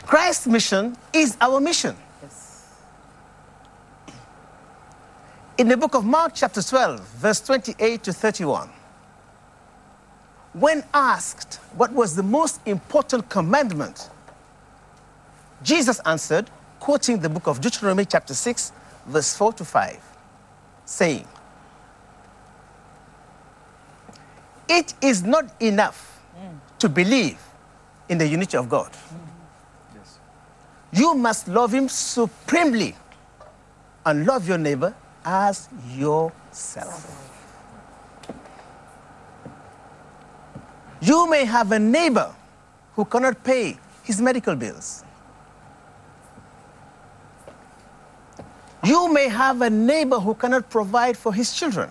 Christ's mission is our mission. In the book of Mark, chapter 12, verse 28 to 31, when asked what was the most important commandment, Jesus answered, quoting the book of Deuteronomy, chapter 6, verse 4 to 5, saying, It is not enough to believe in the unity of God. yes You must love Him supremely and love your neighbor as yourself. You may have a neighbor who cannot pay his medical bills. You may have a neighbor who cannot provide for his children.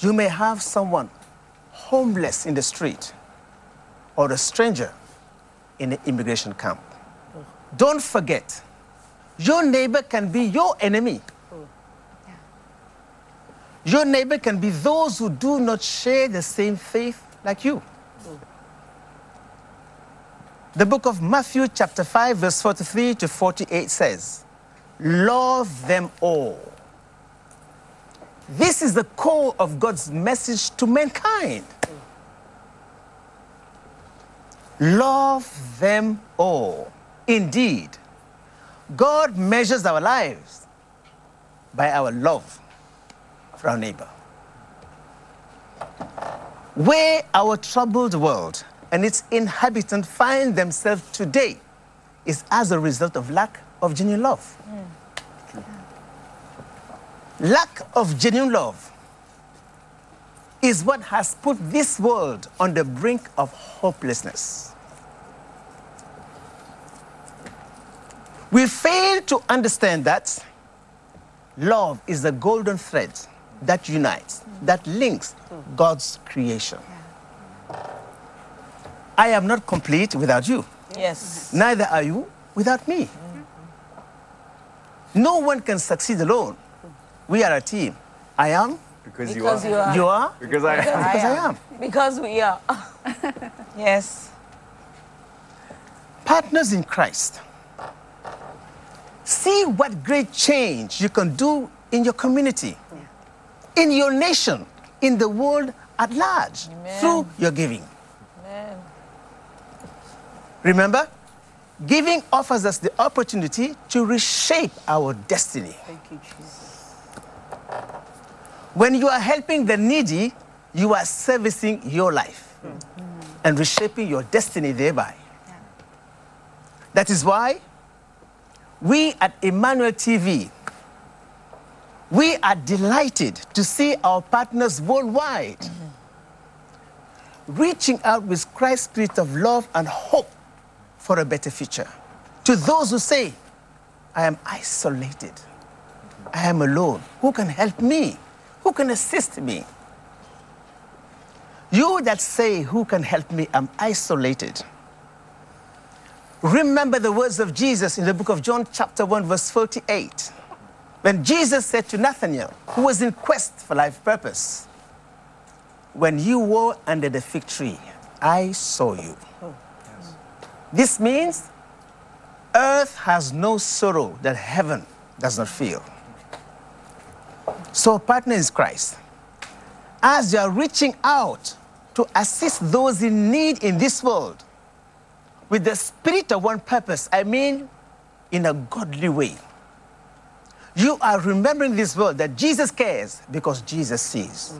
You may have someone homeless in the street or a stranger in an immigration camp. Don't forget, your neighbor can be your enemy. Your neighbor can be those who do not share the same faith like you. The book of Matthew, chapter 5, verse 43 to 48 says, Love them all. This is the core of God's message to mankind. Love them all. Indeed, God measures our lives by our love for our neighbor. Where our troubled world and its inhabitants find themselves today is as a result of lack of genuine love. Mm. Lack of genuine love is what has put this world on the brink of hopelessness. We fail to understand that love is the golden thread that unites, that links God's creation. I am not complete without you. Yes. Neither are you without me. No one can succeed alone. We are a team. I am, Because, Because you are. you are, Because I because I am. Because we are. yes. Partners in Christ. See what great change you can do in your community, in your nation, in the world at large through your giving. Amen. Remember, giving offers us the opportunity to reshape our destiny. When you are helping the needy, you are servicing your life and reshaping your destiny thereby. That is why we at Emmanuel TV, we are delighted to see our partners worldwide reaching out with Christ's spirit of love and hope for a better future. To those who say, I am isolated, I am alone, who can help me? Who can assist me? You that say, Who can help me? I'm isolated. Remember the words of Jesus in the book of John, chapter 1, verse 48. When Jesus said to Nathanael, who was in quest for life purpose, When you were under the fig tree, I saw you. This means earth has no sorrow that heaven does not feel. So, partner in Christ, as you are reaching out to assist those in need in this world, with the spirit of one purpose, I mean in a godly way. You are remembering this world that Jesus cares because Jesus sees.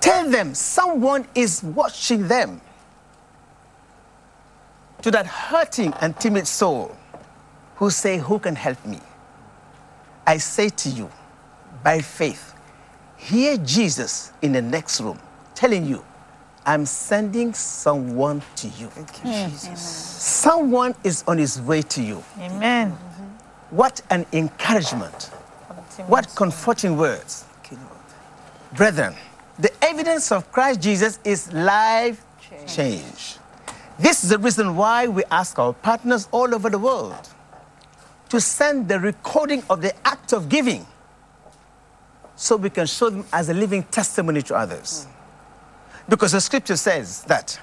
Tell them someone is watching them. To that hurting and timid soul who say, Who can help me? I say to you, by faith, hear Jesus in the next room telling you, I'm sending someone to you. Hmm. Jesus, Someone is on his way to you. Amen. What an encouragement. What comforting words. Brethren, the evidence of Christ Jesus is life change. This is the reason why we ask our partners all over the world to send the recording of the act of giving so we can show them as a living testimony to others. Because the scripture says that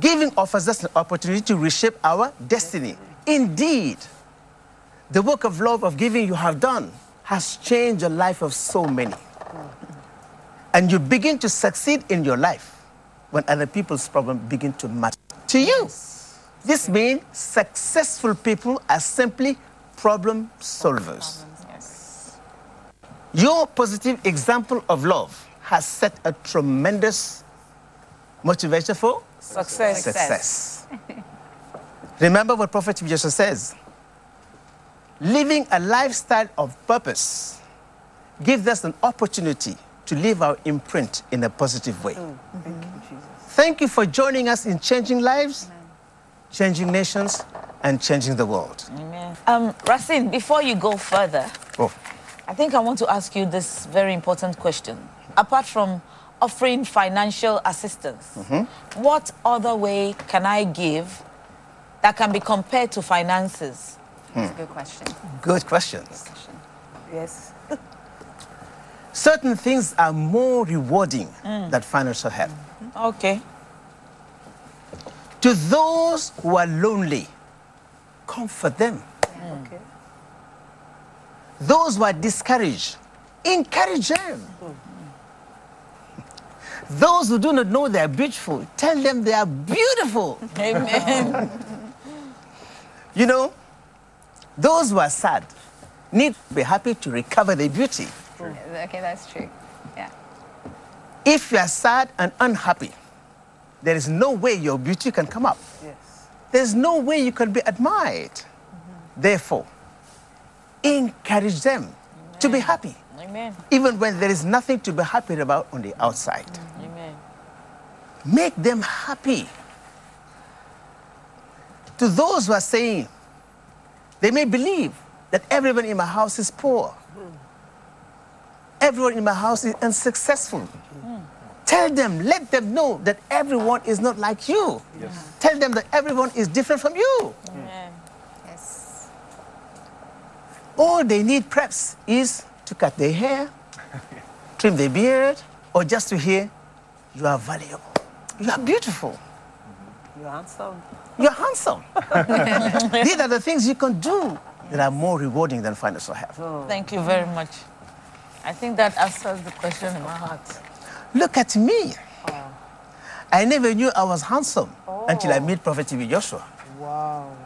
giving offers us an opportunity to reshape our destiny. Indeed, the work of love of giving you have done has changed the life of so many. And you begin to succeed in your life when other people's problems begin to matter to you. This means successful people are simply problem solvers. Your positive example of love has set a tremendous motivation for Success. success. Remember what Prophet Jesus says living a lifestyle of purpose gives us an opportunity to leave our imprint in a positive way. Thank you Jesus. Thank you for joining us in changing lives, changing nations, and changing the world. Amen. Um, Racine, before you go further, Oh, I think I want to ask you this very important question. Apart from offering financial assistance, mm-hmm. what other way can I give that can be compared to finances? Hmm. That's a good question. good questions. Yes. Certain things are more rewarding hmm. than financial help. Mm-hmm. Okay. To those who are lonely, comfort them. Hmm. Okay. Those who are discouraged, encourage them. Those who do not know they are beautiful, tell them they are beautiful. Amen. You know, those who are sad need to be happy to recover their beauty. Okay, that's true. Yeah. If you are sad and unhappy, there is no way your beauty can come up. Yes. There's no way you can be admired. Mm-hmm. Therefore, encourage them to be happy, Amen. even when there is nothing to be happy about on the outside. Amen. Make them happy. To those who are saying, they may believe that everyone in my house is poor. Everyone in my house is unsuccessful. Tell them, let them know that everyone is not like you. Tell them that everyone is different from you. Amen. Yes. All they need perhaps is to cut their hair, trim their beard, or just to hear, you are valuable. You are beautiful. You are handsome. You're handsome. These are the things you can do that are more rewarding than financial help. Oh. Thank you very much. I think that answers the question in my heart. Look at me. I never knew I was handsome until I oh. met Prophet T.B. Joshua. Wow.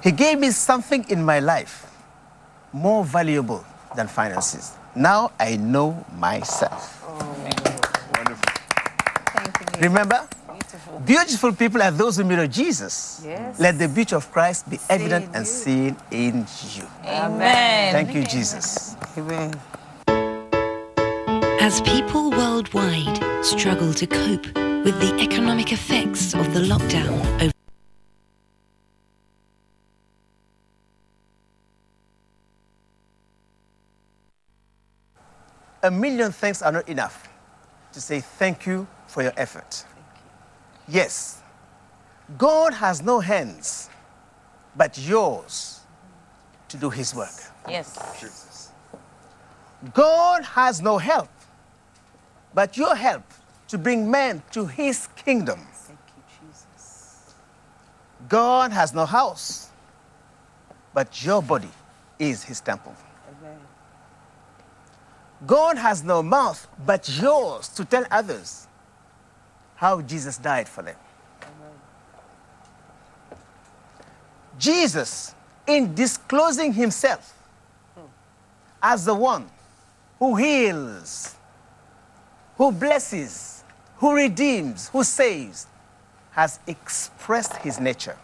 He gave me something in my life more valuable than finances. Now I know myself. Oh. Thank you. Remember? Beautiful people are those who mirror Jesus. Yes. Let the beauty of Christ be evident in and seen in you. Amen. Thank you, Jesus. Amen. As people worldwide struggle to cope with the economic effects of the lockdown over A million thanks are not enough to say thank you for your effort. Yes, God has no hands but yours to do his work. Yes. Jesus. God has no help but your help to bring men to his kingdom. Thank you, Jesus. God has no house but your body is his temple. Amen. God has no mouth but yours to tell others how Jesus died for them. Jesus, in disclosing himself as the one who heals, who blesses, who redeems, who saves, has expressed his nature.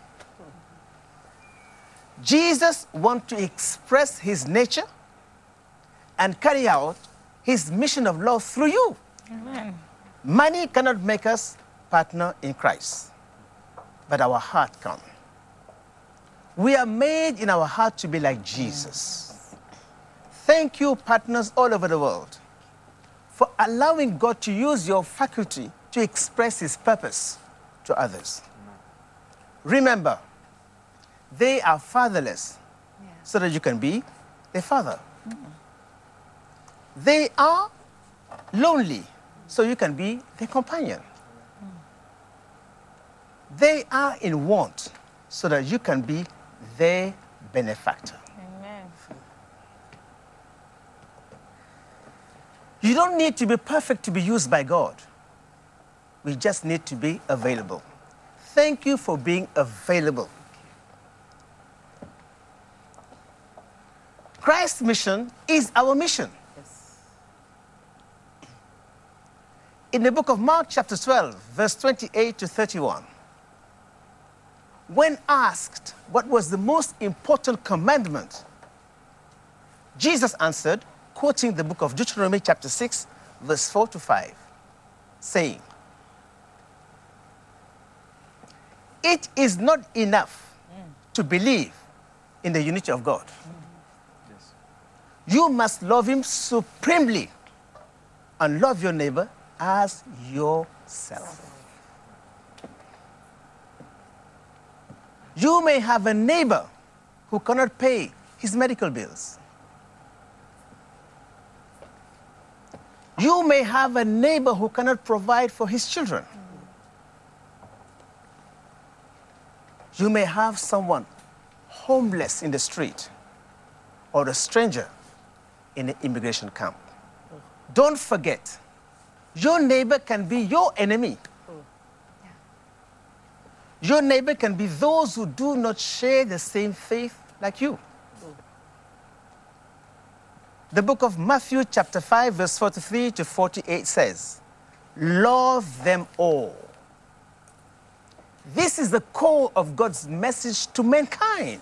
Jesus wants to express his nature and carry out his mission of love through you. Money cannot make us partner in Christ, but our heart can. We are made in our heart to be like Jesus. Thank you, partners all over the world, for allowing God to use your faculty to express his purpose to others. Remember, they are fatherless so that you can be their father. They are lonely, so you can be their companion. They are in want, so that you can be their benefactor. Amen. You don't need to be perfect to be used by God. We just need to be available. Thank you for being available. Christ's mission is our mission. In the book of Mark, chapter 12, verse 28 to 31, when asked what was the most important commandment, Jesus answered, quoting the book of Deuteronomy, chapter 6, verse 4 to 5, saying, It is not enough to believe in the unity of God. You must love Him supremely and love your neighbor as yourself. You may have a neighbor who cannot pay his medical bills. You may have a neighbor who cannot provide for his children. You may have someone homeless in the street or a stranger in an immigration camp. Don't forget, your neighbor can be your enemy. Your neighbor can be those who do not share the same faith like you. The book of Matthew, chapter 5, verse 43 to 48 says, Love them all This is the core of God's message to mankind.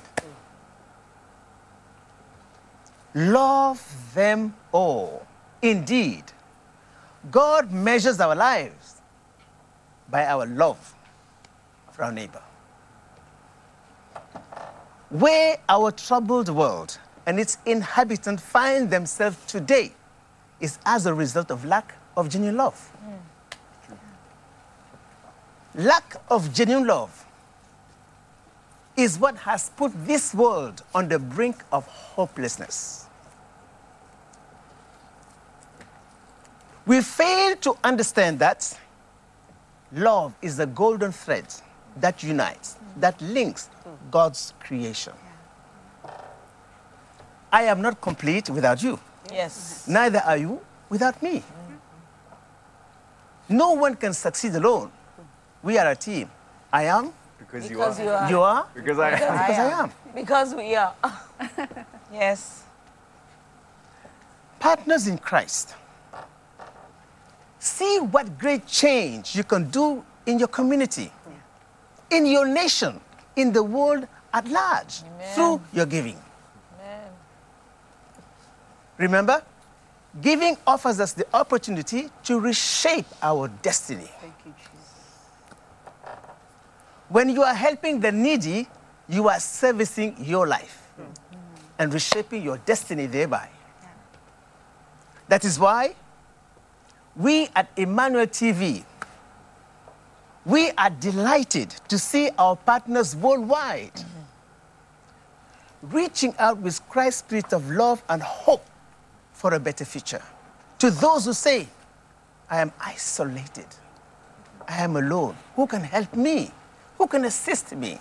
Love them all. Indeed, God measures our lives by our love for our neighbor. Where our troubled world and its inhabitants find themselves today is as a result of lack of genuine love. Lack of genuine love is what has put this world on the brink of hopelessness. We fail to understand that love is the golden thread that unites, that links God's creation. I am not complete without you. Yes. Neither are you without me. No one can succeed alone. We are a team. I am, Because you Because are. you are. you are, Because I am. because I am. Because we are. yes. Partners in Christ. See what great change you can do in your community, in your nation, in the world at large through your giving. Amen. Remember, giving offers us the opportunity to reshape our destiny. When you are helping the needy, you are servicing your life and reshaping your destiny thereby. That is why we at Emmanuel TV, we are delighted to see our partners worldwide reaching out with Christ's spirit of love and hope for a better future. To those who say, I am isolated, I am alone, who can help me? Who can assist me?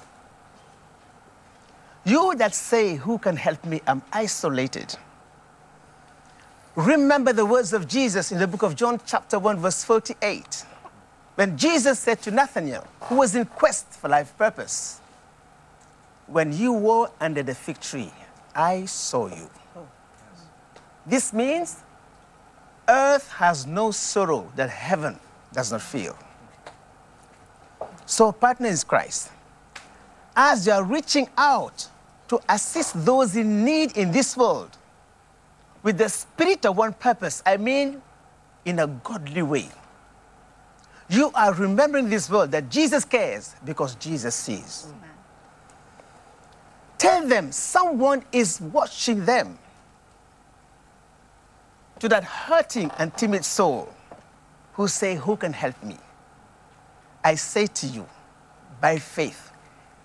You that say, Who can help me? I'm isolated. Remember the words of Jesus in the book of John, chapter 1, verse 48. When Jesus said to Nathanael, who was in quest for life purpose, When you were under the fig tree, I saw you. This means earth has no sorrow that heaven does not feel. So, partner in Christ, as you are reaching out to assist those in need in this world, with the spirit of one purpose, I mean in a godly way. You are remembering this world that Jesus cares because Jesus sees. Tell them someone is watching them. To that hurting and timid soul who say, Who can help me? I say to you, by faith,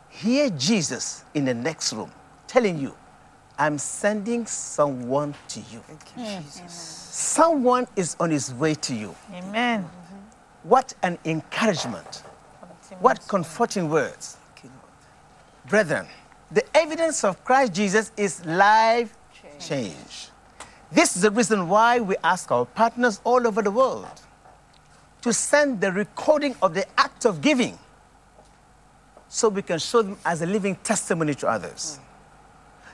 hear Jesus in the next room telling you, I'm sending someone to you. Someone is on his way to you. Amen. What an encouragement. What comforting words. Brethren, the evidence of Christ Jesus is life change. This is the reason why we ask our partners all over the world to send the recording of the act of giving so we can show them as a living testimony to others.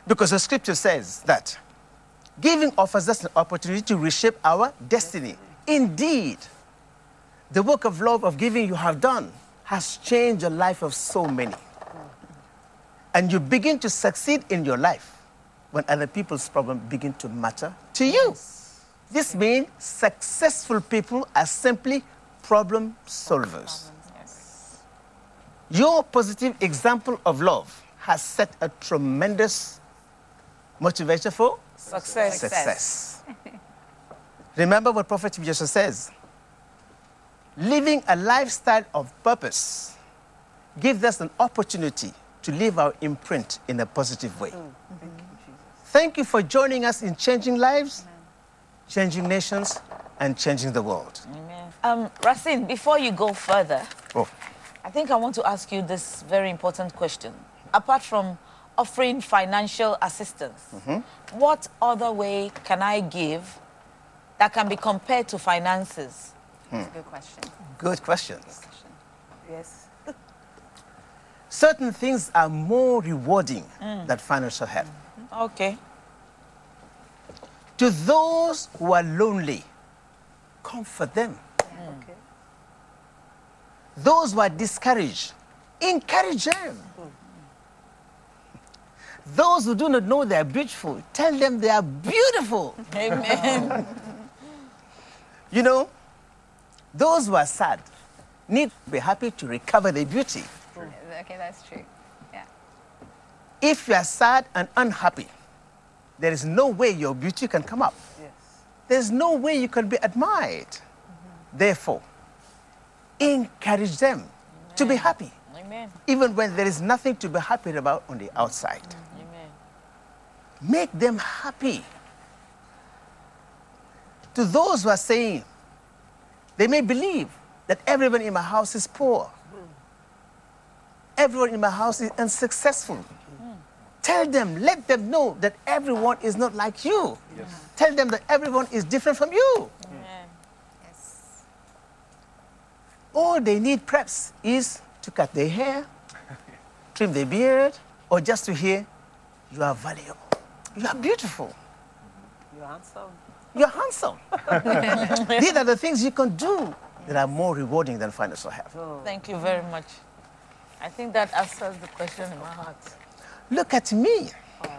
Because the scripture says that giving offers us an opportunity to reshape our destiny. Indeed, the work of love of giving you have done has changed the life of so many. And you begin to succeed in your life when other people's problems begin to matter to you. This means successful people are simply problem solvers. Your positive example of love has set a tremendous motivation for Success. success. Remember what Prophet Jesus says living a lifestyle of purpose gives us an opportunity to leave our imprint in a positive way. Thank you for joining us in changing lives, changing nations, and changing the world. Amen. Um, Racine, before you go further, Oh, I think I want to ask you this very important question. Apart from offering financial assistance, mm-hmm. what other way can I give that can be compared to finances? Hmm. That's a good question. good questions. Yes. Certain things are more rewarding hmm. than financial help. Mm-hmm. Okay. To those who are lonely, comfort them. Okay. Those who are discouraged, Encourage them. Those who do not know they are beautiful, tell them they are beautiful. Amen. You know, those who are sad need to be happy to recover their beauty. Okay, that's true. Yeah. If you are sad and unhappy, there is no way your beauty can come up. Yes. There's no way you can be admired. Mm-hmm. Therefore, encourage them to be happy, Amen. even when there is nothing to be happy about on the outside. Amen. Make them happy. To those who are saying, they may believe that everyone in my house is poor. Everyone in my house is unsuccessful. Tell them, let them know that everyone is not like you. Tell them that everyone is different from you. Amen. All they need perhaps is to cut their hair, trim their beard, or just to hear, you are valuable. You are beautiful. You're handsome. You're handsome. These are the things you can do that are more rewarding than financial help. Oh. Thank you very much. I think that answers the question in my heart. Look at me. Oh.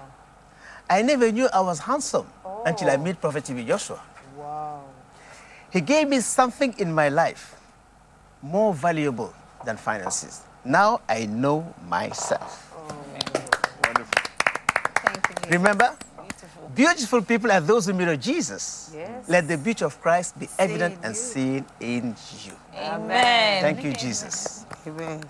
I never knew I was handsome oh. until I met Prophet T.B. Joshua. Wow. He gave me something in my life more valuable than finances. Now I know myself. Thank you. Jesus. Remember? Beautiful people are those who mirror Jesus. Yes. Let the beauty of Christ be evident in and seen in you. Amen. Thank you, Jesus. Amen.